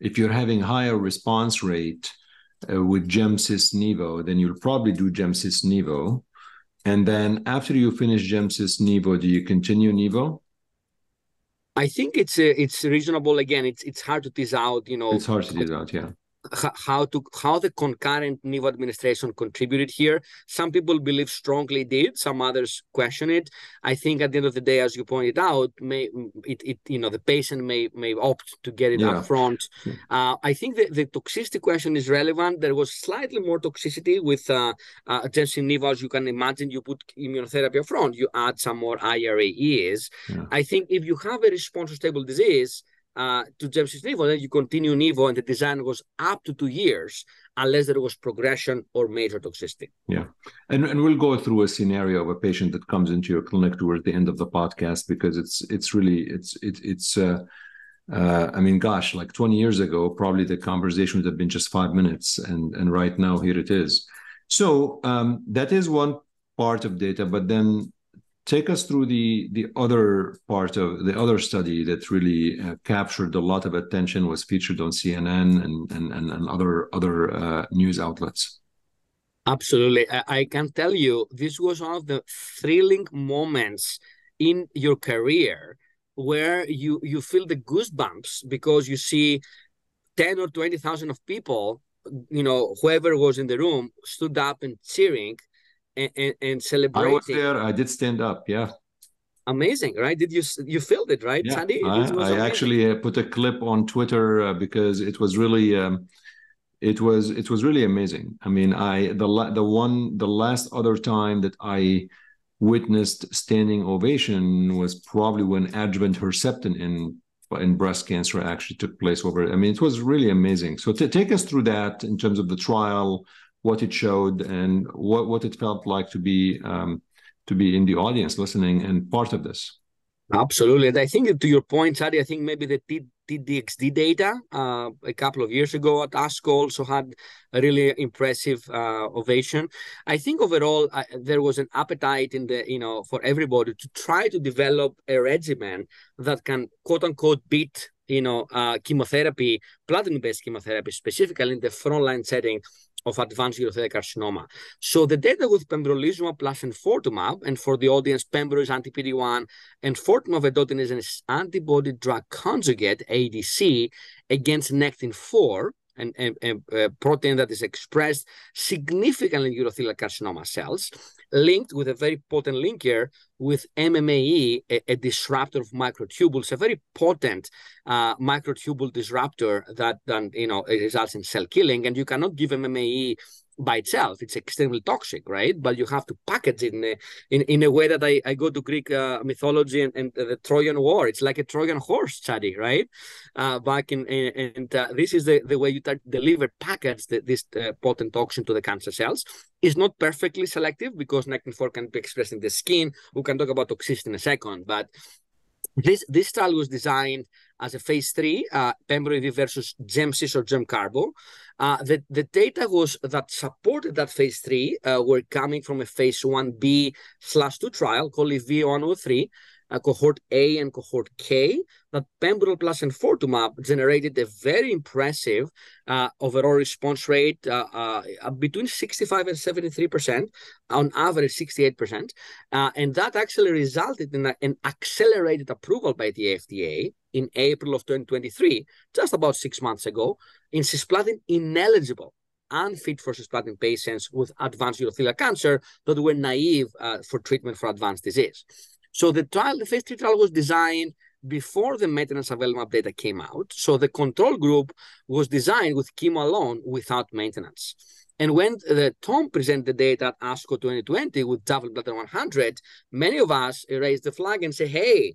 if you're having higher response rate uh, with GemCis Nivo, then you'll probably do GemCis Nivo. And then after you finish GemCis Nivo, do you continue Nivo? I think it's uh, it's reasonable. Again, it's it's hard to tease out. You know, it's hard to tease out. Yeah how to how the concurrent Nivo administration contributed here. Some people believe strongly did. Some others question it. I think at the end of the day, as you pointed out, may it, it you know the patient may may opt to get it yeah. up front. Yeah. Uh, I think the, the toxicity question is relevant. There was slightly more toxicity with uh, uh, Nivo, as you can imagine. You put immunotherapy up front, you add some more IRAEs. Yeah. I think if you have a response to stable disease uh, to GemCis Nivo, then you continue Nivo, and the design was up to two years unless there was progression or major toxicity. Yeah, and and we'll go through a scenario of a patient that comes into your clinic towards the end of the podcast because it's it's really it's it, it's. Uh, uh, I mean, gosh, like 20 years ago, probably the conversation would have been just five minutes, and and right now here it is. So um, that is one part of data, but then take us through the the other part of the other study that really uh, captured a lot of attention was featured on cnn and and, and, and other other uh, news outlets. Absolutely. I, I, can tell you this was one of the thrilling moments in your career where you you feel the goosebumps because you see 10 or 20,000 of people you know whoever was in the room stood up and cheering and, and, and celebrating. I was there. I did stand up. Yeah. Amazing, right? Did you you filled it, right, yeah, Chadi? I, I actually uh, put a clip on Twitter uh, because it was really. Um, it was it was really amazing. I mean, I the the one the last other time that I witnessed standing ovation was probably when adjuvant Herceptin in in breast cancer actually took place over. I mean, it was really amazing. So to take us through that in terms of the trial, what it showed and what, what it felt like to be um, to be in the audience listening and part of this. Absolutely. And I think to your point, Chadi, I think maybe the TDXD data uh, a couple of years ago at ASCO also had a really impressive uh, ovation. I think overall uh, there was an appetite in the, you know, for everybody to try to develop a regimen that can quote unquote beat you know, uh, chemotherapy, platinum-based chemotherapy, specifically in the frontline setting of advanced urothelial carcinoma. So the data with pembrolizumab plus enfortumab, and for the audience, pembro is anti-PD-1, and enfortumab vedotin is an antibody drug conjugate, ADC, against Nectin-4, and, a protein that is expressed significantly in urothelial carcinoma cells, linked with a very potent linker with MMAE, a, a disruptor of microtubules, a very potent uh, microtubule disruptor that then you know results in cell killing. And you cannot give MMAE by itself. It's extremely toxic, right? But you have to package it in a, in, in a way that I, I go to Greek uh, mythology and, and the Trojan War. It's like a Trojan horse study, right? Uh, back in, in and uh, this is the, the way you deliver, package the, this uh, potent toxin to the cancer cells. It's not perfectly selective because Nectin-4 can be expressed in the skin. We can talk about toxicity in a second, but this this trial was designed as a phase three, uh, pembrolizumab versus GemCis or GemCarbo. Uh, the, the data was that supported that phase three uh, were coming from a phase 1b slash 2 trial called EV103, uh, cohort A and cohort K, that pembrol plus enfortumab generated a very impressive uh, overall response rate uh, uh, between 65 and 73 percent, on average 68 percent, uh, and that actually resulted in a, an accelerated approval by the FDA in April of 2023, just about six months ago, in cisplatin ineligible unfit for cisplatin patients with advanced urothelial cancer that were naive uh, for treatment for advanced disease. So the trial, the phase three trial was designed before the maintenance avelumab data came out. So the control group was designed with chemo alone without maintenance. And when the Tom presented the data at ASCO 2020 with Javelin Bladder 100, many of us raised the flag and say, hey,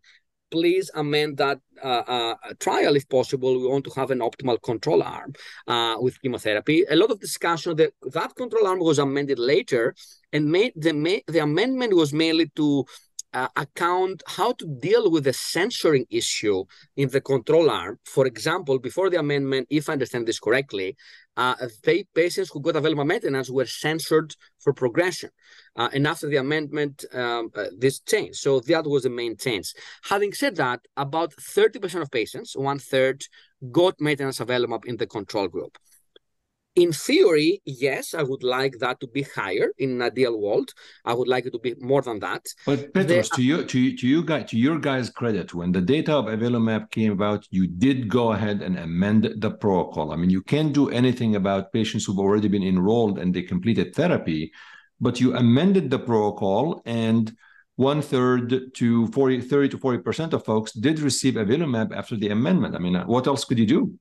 please amend that uh, uh, trial if possible. We want to have an optimal control arm uh, with chemotherapy. A lot of discussion that that control arm was amended later, and made the the amendment was mainly to uh, account how to deal with the censoring issue in the control arm. For example, before the amendment, if I understand this correctly, uh, patients who got avelumab maintenance were censored for progression. Uh, and after the amendment, um, uh, this changed. So that was the main change. Having said that, about 30% of patients, one third, got maintenance avelumab in the control group. In theory, yes, I would like that to be higher in an ideal world. I would like it to be more than that. But Petros, to you, to you, to you guys, to your guys' credit, when the data of avelumab came about, you did go ahead and amend the protocol. I mean, you can't do anything about patients who've already been enrolled and they completed therapy, but you amended the protocol and one third to 40, 30 to 40% of folks did receive avelumab after the amendment. I mean, what else could you do?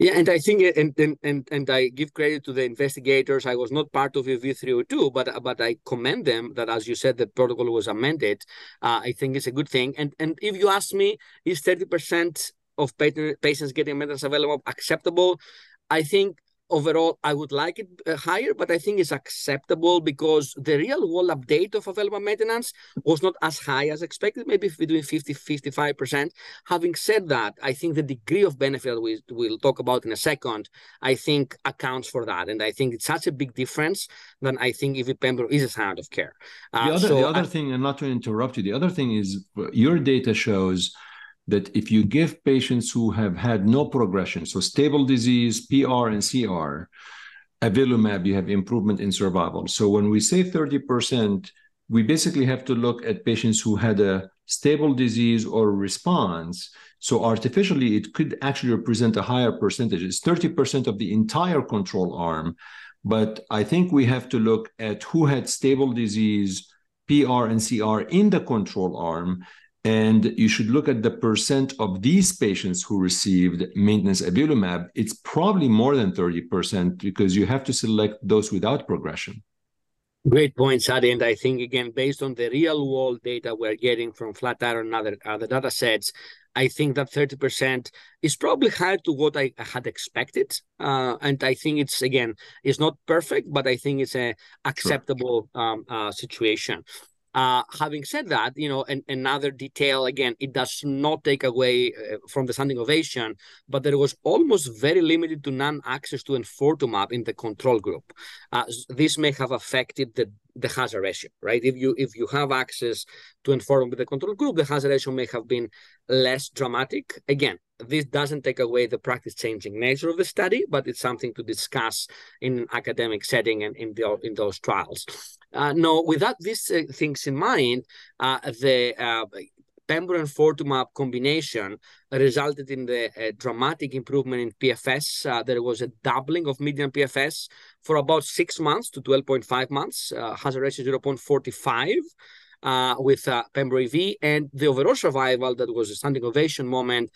Yeah, and I think, and, and and and I give credit to the investigators. I was not part of EV 302, but but I commend them that, as you said, the protocol was amended. Uh, I think it's a good thing. And and if you ask me, is 30% of patients getting maintenance avelumab acceptable? I think overall, I would like it uh, higher, but I think it's acceptable because the real world update of avelumab maintenance was not as high as expected, maybe between 50 55%. Having said that, I think the degree of benefit we will talk about in a second, I think accounts for that. And I think it's such a big difference that I think if Pembro is a standard of care. Uh, the other, so the other I, thing, and not to interrupt you, the other thing is your data shows that if you give patients who have had no progression, so stable disease, PR and CR, avelumab, you have improvement in survival. So when we say 30%, we basically have to look at patients who had a stable disease or response. So artificially, it could actually represent a higher percentage. It's 30% of the entire control arm. But I think we have to look at who had stable disease, PR and CR in the control arm and you should look at the percent of these patients who received maintenance avelumab. It's probably more than 30% because you have to select those without progression. Great point, Chadi. And I think, again, based on the real world data we're getting from Flatiron and other, other data sets, I think that 30% is probably higher to what I had expected. Uh, and I think it's, again, it's not perfect, but I think it's a acceptable sure. um, uh, situation. Uh, having said that, you know, and another detail again, it does not take away uh, from the standing ovation, but there was almost very limited to none access to enfortumab in the control group. Uh, this may have affected the the hazard ratio, right? If you if you have access to enfortumab with the control group, the hazard ratio may have been less dramatic. Again, this doesn't take away the practice changing nature of the study, but it's something to discuss in an academic setting and in the, in those trials. Uh, no, without these uh, things in mind, uh, the uh, Pembro and enfortumab combination resulted in the uh, dramatic improvement in PFS. Uh, there was a doubling of median PFS for about six months to 12.5 months, uh, hazard ratio 0.45 uh, with uh, Pembro EV, and the overall survival that was a standing ovation moment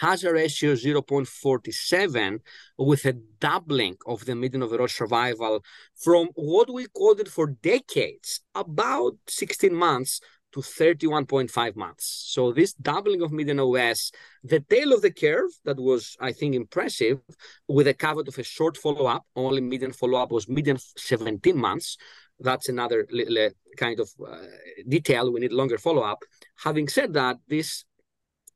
hazard ratio 0.47 with a doubling of the median overall survival from what we it for decades, about 16 months to 31.5 months. So this doubling of median OS, the tail of the curve that was, I think, impressive, with a caveat of a short follow-up, only median follow-up was median 17 months. That's another little kind of uh, detail. We need longer follow-up. Having said that, this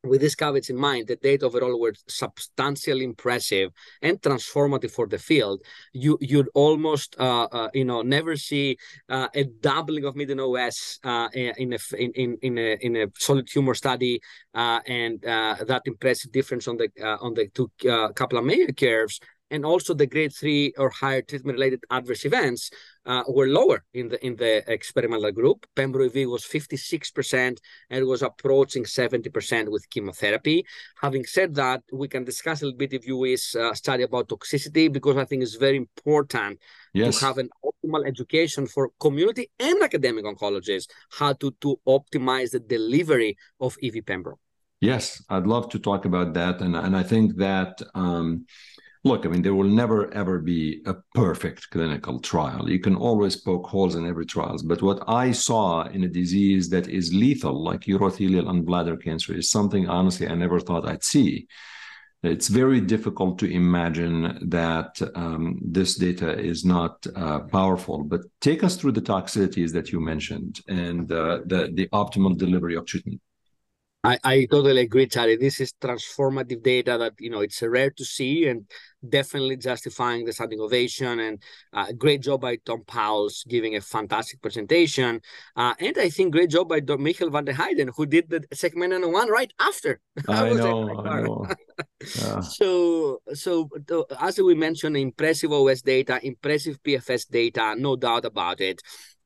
with these caveats in mind, the data overall were substantially impressive and transformative for the field. You you'd almost uh, uh, you know never see uh, a doubling of median OS uh, in a in in a in a solid tumor study uh, and uh, that impressive difference on the on the two Kaplan-Meier curves and also the grade three or higher treatment-related adverse events uh, were lower in the in the experimental group. Pembro EV was 56% and was approaching 70% with chemotherapy. Having said that, we can discuss a little bit if you wish uh, study about toxicity because I think it's very important yes. to have an optimal education for community and academic oncologists how to, to optimize the delivery of EV Pembro. Yes, I'd love to talk about that. And, and I think that um, look, I mean, there will never ever be a perfect clinical trial. You can always poke holes in every trial. But what I saw in a disease that is lethal, like urothelial and bladder cancer, is something honestly I never thought I'd see. it's very difficult to imagine that um, this data is not uh, powerful. But take us through the toxicities that you mentioned and uh, the, the optimal delivery of treatment. I, I totally agree, Chadi. This is transformative data that you know it's rare to see and definitely justifying the standing ovation. And uh, great job by Tom Powles giving a fantastic presentation. Uh, and I think great job by Dr. Michiel van der Heijden, who did the segment on one right after. (laughs) I, I know, I know. (laughs) Yeah. So, so as we mentioned, impressive OS data, impressive PFS data, no doubt about it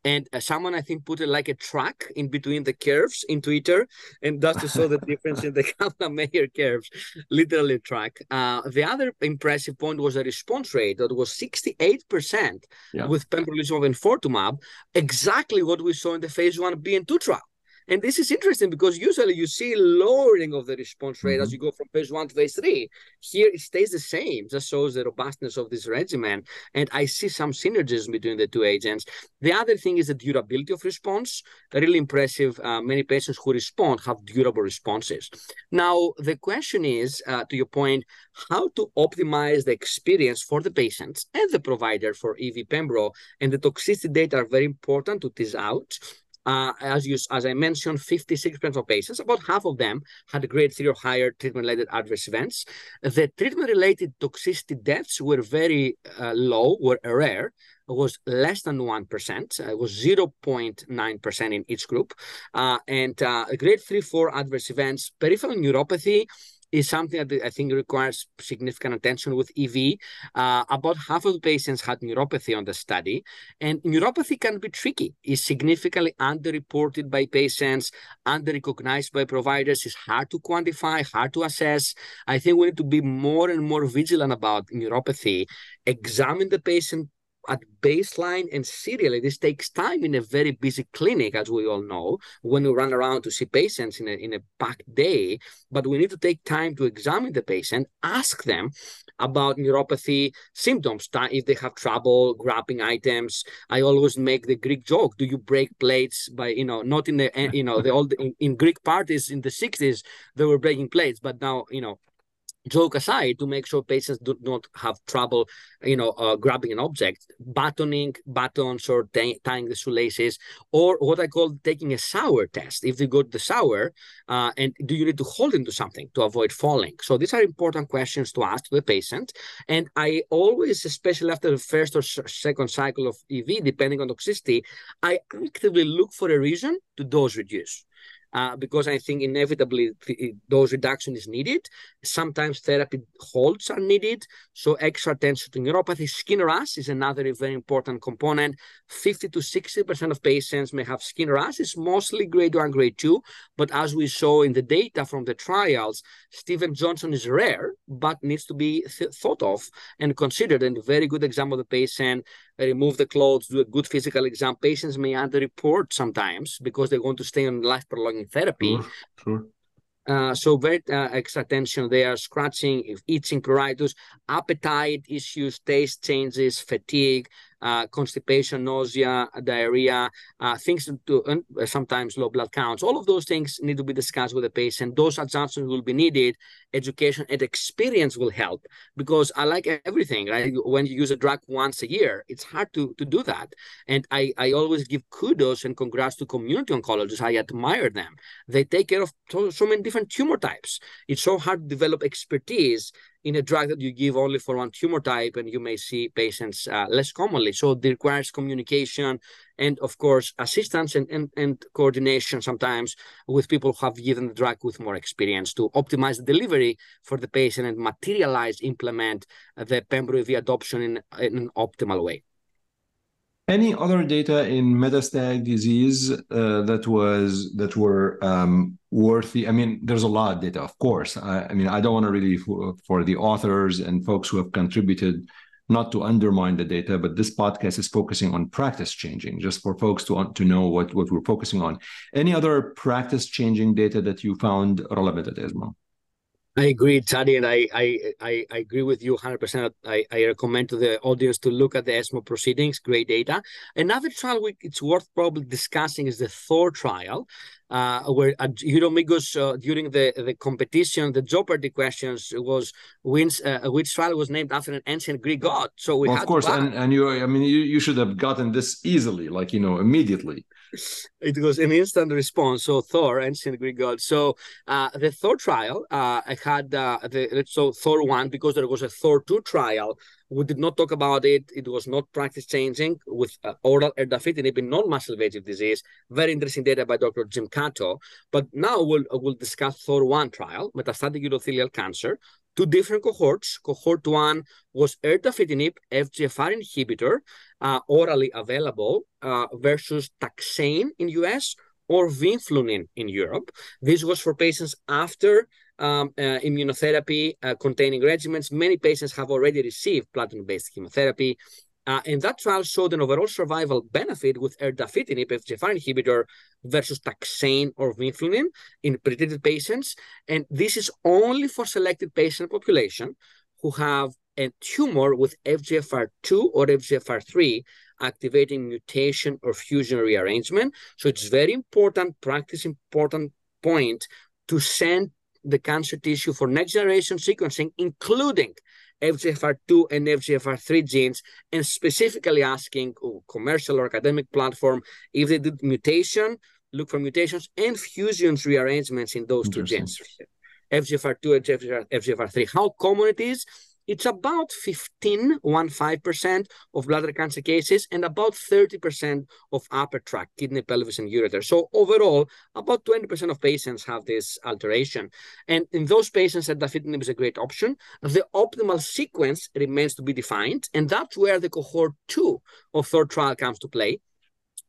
and uh, someone I think put it like a track in between the curves in Twitter, and that's to show the (laughs) difference in the Kaplan-Meier curves, literally track. Uh, the other impressive point was the response rate that was 68% yeah. with pembrolizumab and enfortumab, exactly what we saw in the phase one B and two trial. And this is interesting because usually you see lowering of the response rate mm-hmm. as you go from phase one to phase three. Here it stays the same, just shows the robustness of this regimen. And I see some synergism between the two agents. The other thing is the durability of response. Really impressive. Uh, many patients who respond have durable responses. Now, the question is, uh, to your point, how to optimize the experience for the patients and the provider for EV Pembro. And the toxicity data are very important to tease out. Uh, as you as I mentioned, 56% of patients, about half of them had grade three or higher treatment-related adverse events. The treatment-related toxicity deaths were very uh, low, were rare. Was less than 1%. Uh, it was 0.9% in each group. Uh, and uh, grade three, four adverse events, peripheral neuropathy, is something that I think requires significant attention with EV. Uh, about half of the patients had neuropathy on the study, and neuropathy can be tricky. It's significantly underreported by patients, underrecognized by providers. It's hard to quantify, hard to assess. I think we need to be more and more vigilant about neuropathy. Examine the patient at baseline and serially. This takes time in a very busy clinic, as we all know, when we run around to see patients in a, in a packed day. But we need to take time to examine the patient, ask them about neuropathy symptoms, if they have trouble grabbing items. I always make the Greek joke, do you break plates by, you know, not in the, eh, you know, the old, in, in Greek parties in the 60s, they were breaking plates, but now, you know, joke aside to make sure patients do not have trouble you know uh, grabbing an object buttoning buttons or t- tying the shoelaces or what i call taking a shower test. If they go to the shower uh, and do you need to hold into something to avoid falling? So these are important questions to ask the patient. And i always especially after the first or second cycle of ev depending on toxicity i actively look for a reason to dose reduce uh, because I think inevitably those reduction is needed. Sometimes therapy holds are needed. So extra attention to neuropathy. Skin rash is another very important component. 50 to 60% of patients may have skin rash. It's mostly grade one, grade two. But as we saw in the data from the trials, Stevens-Johnson is rare, but needs to be th- thought of and considered. And a very good example of the patient remove the clothes, do a good physical exam. Patients may underreport sometimes because they want to stay on life prolonging therapy. Sure, sure. Uh, so very uh, extra attention there, scratching, itching, pruritus, appetite issues, taste changes, fatigue, uh, constipation, nausea, diarrhea, uh, things to uh, sometimes low blood counts. All of those things need to be discussed with the patient. Those adjustments will be needed. Education and experience will help because I like everything. Right? When you use a drug once a year, it's hard to, to do that. And I, I always give kudos and congrats to community oncologists. I admire them. They take care of so, so many different tumor types. It's so hard to develop expertise in a drug that you give only for one tumor type, and you may see patients uh, less commonly. So it requires communication and, of course, assistance and, and, and coordination sometimes with people who have given the drug with more experience to optimize the delivery for the patient and materialize, implement the Pembro adoption in, in an optimal way. Any other data in metastatic disease uh, that was that were um, worthy? I mean, there's a lot of data, of course. I, I mean, I don't want to really for, for, the authors and folks who have contributed not to undermine the data, but this podcast is focusing on practice changing, just for folks to to know what what we're focusing on. Any other practice changing data that you found relevant at ESMO? I agree, Chadi, and I, I, I, I, agree with you 100%. I, I recommend to the audience to look at the ESMO proceedings, great data. Another trial we, it's worth probably discussing is the Thor trial, uh, where uh, Uromigos, uh, during the, the competition, the Jeopardy questions was wins, uh, which trial was named after an ancient Greek god. So we well, of course, and, and you, I mean, you, you should have gotten this easily, like, you know, immediately (laughs) it was an instant response. So Thor, ancient Greek god. So uh, the Thor trial, uh, I had uh, the so Thor one because there was a Thor two trial. We did not talk about it. It was not practice changing with uh, oral erdafitinib in non-muscle invasive disease. Very interesting data by Dr. Jim Catto. But now we'll we'll discuss Thor one trial, metastatic urothelial cancer. Two different cohorts. Cohort one was erdafitinib, FGFR inhibitor, uh, orally available uh, versus taxane in US or vinflunine in Europe. This was for patients after um, uh, immunotherapy uh, containing regimens. Many patients have already received platinum-based chemotherapy. Uh, and that trial showed an overall survival benefit with erdafitinib, FGFR inhibitor, versus taxane or vinflunine in pretreated patients. And this is only for selected patient population who have a tumor with FGFR2 or FGFR3 activating mutation or fusion rearrangement. So it's very important, practice important point to send the cancer tissue for next generation sequencing, including FGFR2 and FGFR3 genes, and specifically asking oh, commercial or academic platform if they did mutation, look for mutations and fusions rearrangements in those two genes. FGFR2 and FGFR3. How common it is? It's about 15, 15% of bladder cancer cases and about 30% of upper tract, kidney, pelvis, and ureter. So overall, about 20% of patients have this alteration. And in those patients, erdafitinib is a great option. The optimal sequence remains to be defined, and that's where the cohort two of Thor trial comes to play.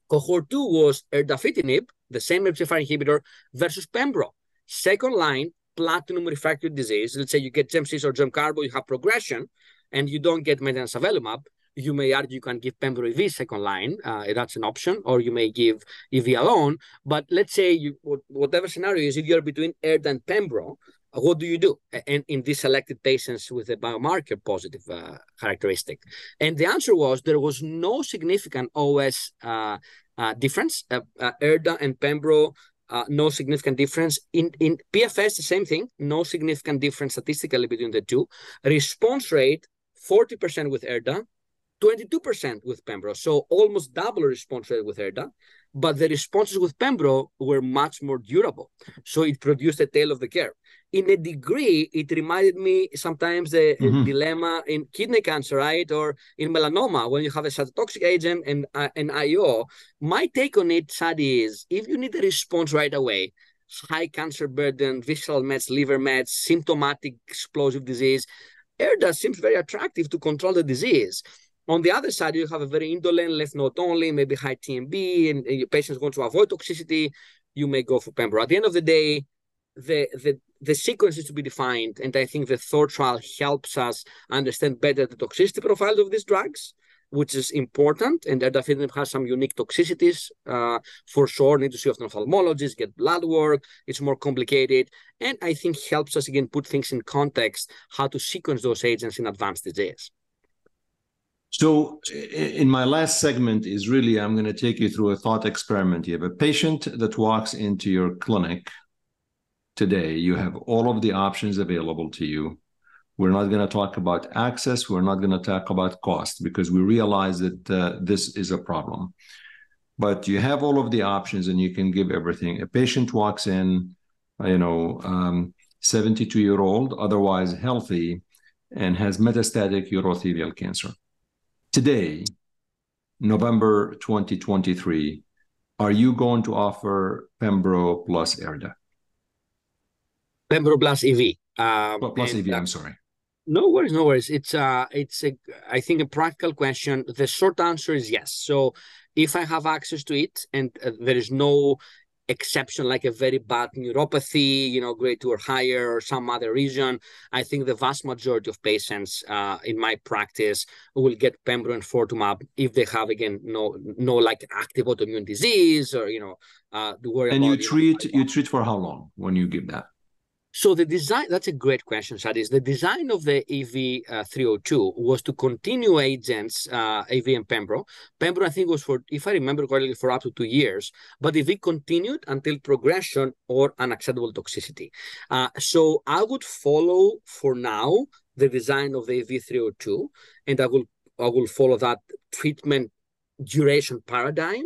Cohort two was erdafitinib, the same FGFR inhibitor, versus pembro. Second line, platinum refractory disease, let's say you get gemcitabine or gemcarbo, you have progression, and you don't get maintenance avelumab, you may argue you can give pembro EV second line. Uh, that's an option, or you may give EV alone. But let's say you whatever scenario is, if you're between ERD and pembro, uh, what do you do? And in these selected patients with a biomarker positive uh, characteristic, and the answer was there was no significant OS uh, uh, difference. Uh, ERDA and pembro uh, no significant difference. In, in PFS, the same thing, no significant difference statistically between the two. Response rate, 40% with ERDA, 22% with Pembro, so almost double response rate with ERDA, but the responses with Pembro were much more durable. So it produced a tail of the curve in a degree, it reminded me sometimes the mm-hmm. dilemma in kidney cancer, right? Or in melanoma, when you have a cytotoxic agent and uh, an IO. My take on it, Chadi, is if you need a response right away, high cancer burden, visceral mets, liver mets, symptomatic explosive disease, ERDA seems very attractive to control the disease. On the other side, you have a very indolent left node only, maybe high TMB, and, and your patients want to avoid toxicity. You may go for pembro. At the end of the day, the the the sequence is to be defined, and I think the Thor trial helps us understand better the toxicity profile of these drugs, which is important. And erdafitinib has some unique toxicities uh, for sure. Need to see an ophthalmologist, get blood work. It's more complicated, and I think helps us again put things in context how to sequence those agents in advanced disease. So, in my last segment, is really I'm going to take you through a thought experiment. You have a patient that walks into your clinic today. You have all of the options available to you. We're not going to talk about access. We're not going to talk about cost because we realize that uh, this is a problem. But you have all of the options and you can give everything. A patient walks in, you know, um, 72 year old, otherwise healthy, and has metastatic urothelial cancer. Today, November 2023, are you going to offer Pembro plus ERDA? Pembro plus EV. Um, plus and, EV. I'm sorry. No worries, no worries. It's uh, it's a, I think a practical question. The short answer is yes. So if I have access to it and uh, there is no exception like a very bad neuropathy, you know, grade two or higher or some other region, I think the vast majority of patients uh, in my practice will get pembro enfortumab if they have again no no like active autoimmune disease or you know uh, worry. And about, you treat you, know, you treat for how long when you give that? So the design, that's a great question, Sadis. The design of the EV302 uh, was to continue agents, uh, EV and Pembro. Pembro, I think, was for, if I remember correctly, for up to two years, but EV continued until progression or unacceptable toxicity. Uh, so I would follow for now the design of the EV302, and I will I will follow that treatment duration paradigm.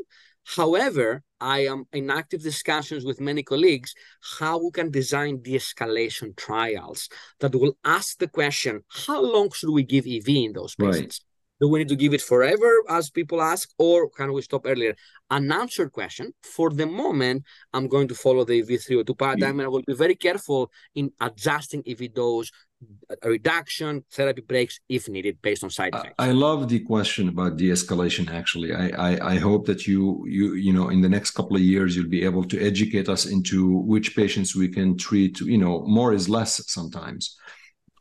However, I am in active discussions with many colleagues how we can design de-escalation trials that will ask the question, how long should we give EV in those patients? Right. Do we need to give it forever, as people ask, or can we stop earlier? Unanswered question. For the moment, I'm going to follow the EV302 paradigm, yeah. and I will be very careful in adjusting EV dose reduction, therapy breaks if needed based on side effects. I love the question about de-escalation. Actually, I, I, I hope that you you you know in the next couple of years you'll be able to educate us into which patients we can treat. You know, more is less sometimes,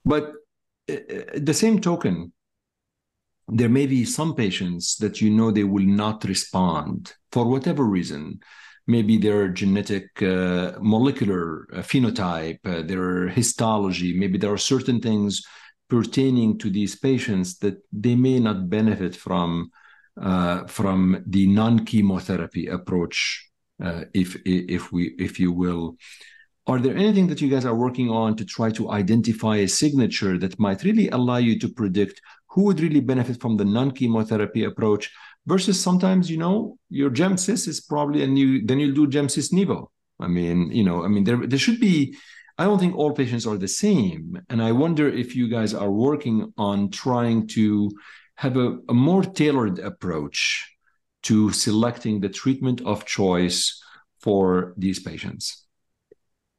but uh, the same token, there may be some patients that you know they will not respond for whatever reason maybe their genetic uh, molecular uh, phenotype, uh, their histology, maybe there are certain things pertaining to these patients that they may not benefit from uh, from the non-chemotherapy approach, uh, if if we if you will. Are there anything that you guys are working on to try to identify a signature that might really allow you to predict who would really benefit from the non-chemotherapy approach versus sometimes you know your gemcis is probably and you then you'll do gemcis nivo. I mean you know i mean there there should be i don't think all patients are the same. And i wonder if you guys are working on trying to have a, a more tailored approach to selecting the treatment of choice for these patients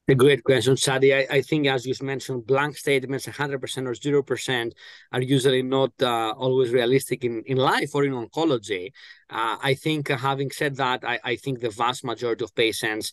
a great question, Chadi. I, I, think, as you mentioned, blank statements, 100% or 0%, are usually not uh, always realistic in, in life or in oncology. Uh, I think, uh, having said that, I, I, think the vast majority of patients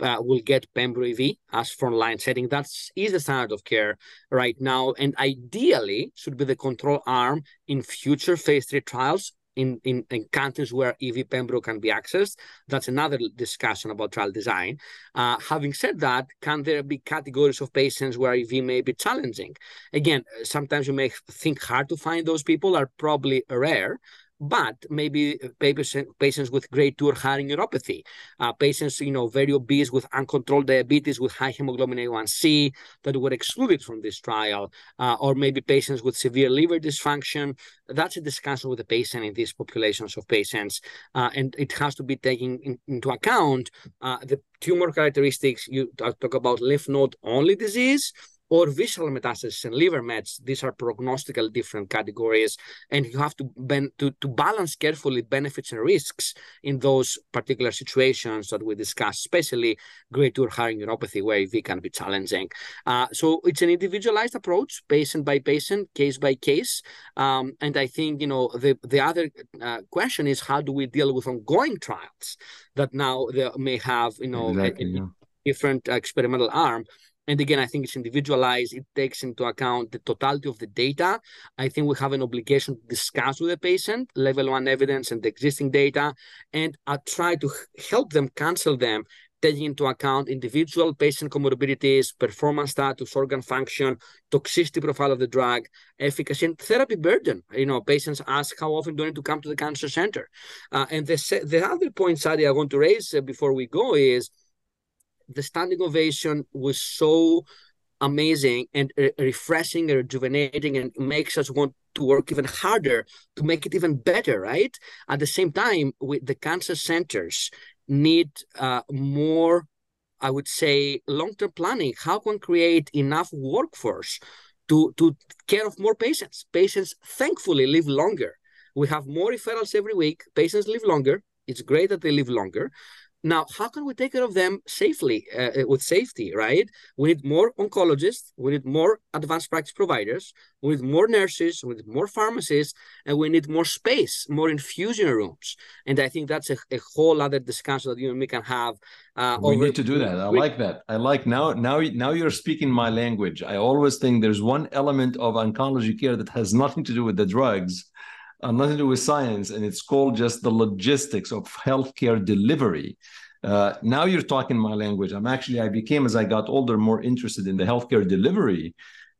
uh, will get Pembro as frontline setting. That is the standard of care right now, and ideally should be the control arm in future phase three trials in, in, in countries where EV Pembro can be accessed. That's another discussion about trial design. Uh, having said that, can there be categories of patients where EV may be challenging? Again, sometimes you may think hard to find those people are probably rare, but maybe patients with grade 2 or higher neuropathy, uh, patients, you know, very obese with uncontrolled diabetes with high hemoglobin A1C that were excluded from this trial, uh, or maybe patients with severe liver dysfunction. That's a discussion with the patient in these populations of patients. Uh, and it has to be taken in, into account uh, the tumor characteristics. You talk about lymph node only disease or visceral metastasis and liver mets. These are prognostical different categories, and you have to, ben- to, to balance carefully benefits and risks in those particular situations that we discussed, especially grade 2 higher neuropathy, where EV can be challenging. Uh, so it's an individualized approach, patient by patient, case by case. Um, and I think, you know, the, the other uh, question is how do we deal with ongoing trials that now they may have, you know, exactly, a, a yeah. different experimental arm and again, I think it's individualized. It takes into account the totality of the data. I think we have an obligation to discuss with the patient level one evidence and the existing data, and I try to help them cancel them taking into account individual patient comorbidities, performance status, organ function, toxicity profile of the drug, efficacy, and therapy burden. You know, patients ask how often do I need to come to the cancer center? Uh, and the, the other point, Chadi, I want to raise uh, before we go is the standing ovation was so amazing and refreshing and rejuvenating and makes us want to work even harder to make it even better right? At the same time with the cancer centers need uh, more i would say long-term planning. How can create enough workforce to to care of more patients? Patients thankfully live longer. We have more referrals every week. Patients live longer. It's great that they live longer now, how can we take care of them safely, uh, uh, with safety, right? We need more oncologists, we need more advanced practice providers, we need more nurses, we need more pharmacists, and we need more space, more infusion rooms. And I think that's a, a whole other discussion that you and me can have. Uh, we need to do that. I like that. I like now. Now, now you're speaking my language. I always think there's one element of oncology care that has nothing to do with the drugs, uh, nothing to do with science, and it's called just the logistics of healthcare delivery. uh, now you're talking my language. I'm actually I became as I got older more interested in the healthcare delivery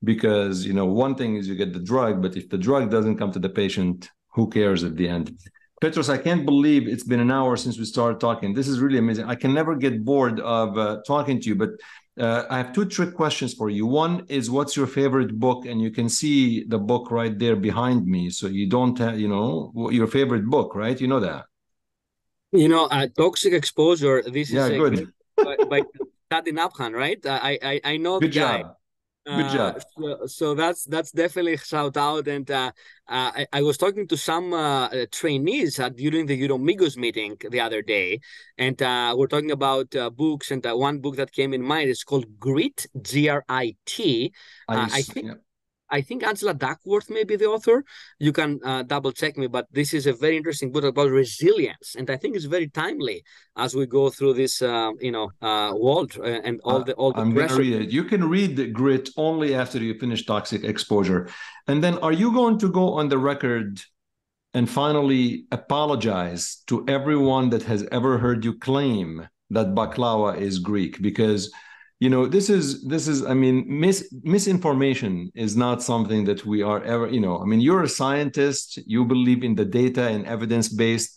because you know one thing is you get the drug, but if the drug doesn't come to the patient, who cares at the end? Petros, I can't believe it's been an hour since we started talking. This is really amazing. I can never get bored of uh, talking to you, but uh, I have two trick questions for you. One is what's your favorite book? And you can see the book right there behind me. So you don't have, you know, your favorite book, right? You know that. You know, uh, toxic exposure. This yeah, is good. by, by Chadi Nabhan, right? I I, I know good the guy. job. Good Uh, job. so, so that's that's definitely a shout out. And uh, uh, I, I was talking to some uh, uh, trainees uh, during the Uromigos meeting the other day, and uh, we're talking about uh, books. And uh, one book that came in mind is called Grit, G R I T. I, Uh, think yeah. I think Angela Duckworth may be the author. You can uh, double check me, but this is a very interesting book about resilience, and I think it's very timely as we go through this, uh, you know, uh, world uh, and all the all the I'm going to read it. You can read the grit only after you finish toxic exposure. And then are you going to go on the record and finally apologize to everyone that has ever heard you claim that baklava is Greek? Because you know this is this is i mean mis, misinformation is not something that we are ever you know i mean you're a scientist you believe in the data and evidence based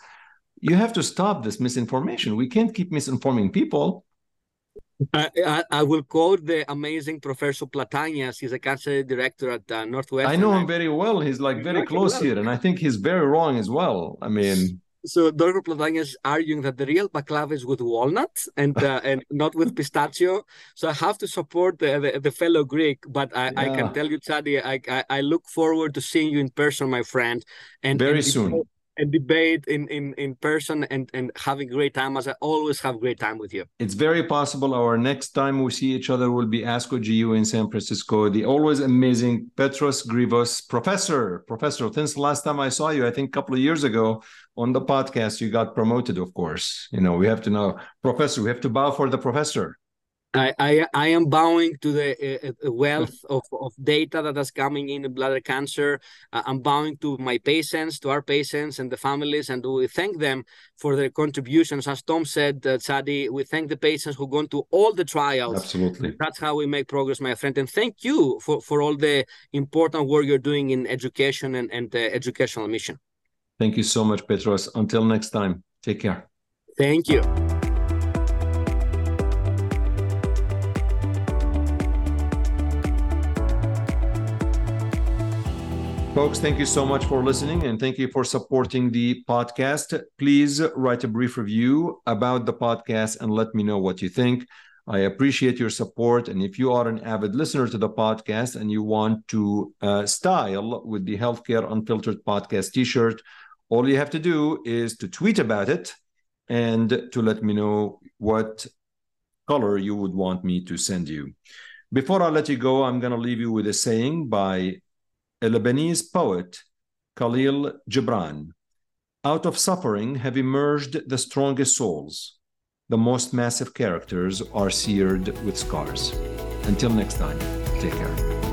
you have to stop this misinformation we can't keep misinforming people I, I, I will quote the amazing Professor Platanias. He's a cancer director at uh, Northwestern. I know him very well. He's like very close well. here, and I think he's very wrong as well. I mean, So Dr. Platanias is arguing that the real baklava is with walnuts and uh, and (laughs) not with pistachio. So I have to support the the, the fellow Greek, but I, I can tell you, Chadi, I, I I look forward to seeing you in person, my friend, and very and soon. debate- and debate in in in person and and having great time as I always have great time with you. It's very possible our next time we see each other will be ASCO GU in San Francisco. The always amazing Petros Grivas, professor, professor. Since the last time I saw you, I think a couple of years ago on the podcast, you got promoted. Of course, you know we have to know, professor. We have to bow for the professor. I, I, I am bowing to the uh, uh, wealth (laughs) of, of data that is coming in bladder cancer. Uh, I'm bowing to my patients, to our patients and the families, and we thank them for their contributions. As Tom said, uh, Sadi, we thank the patients who gone to all the trials. Absolutely. That's how we make progress, my friend. And thank you for, for all the important work you're doing in education and, and the educational mission. Thank you so much, Petros. Until next time, take care. Thank you. Folks, thank you so much for listening and thank you for supporting the podcast. Please write a brief review about the podcast and let me know what you think. I appreciate your support. And if you are an avid listener to the podcast and you want to uh, style with the Healthcare Unfiltered podcast t shirt, all you have to do is to tweet about it and to let me know what color you would want me to send you. Before I let you go, I'm going to leave you with a saying by a Lebanese poet, Khalil Gibran. Out of suffering have emerged the strongest souls. The most massive characters are seared with scars. Until next time, take care.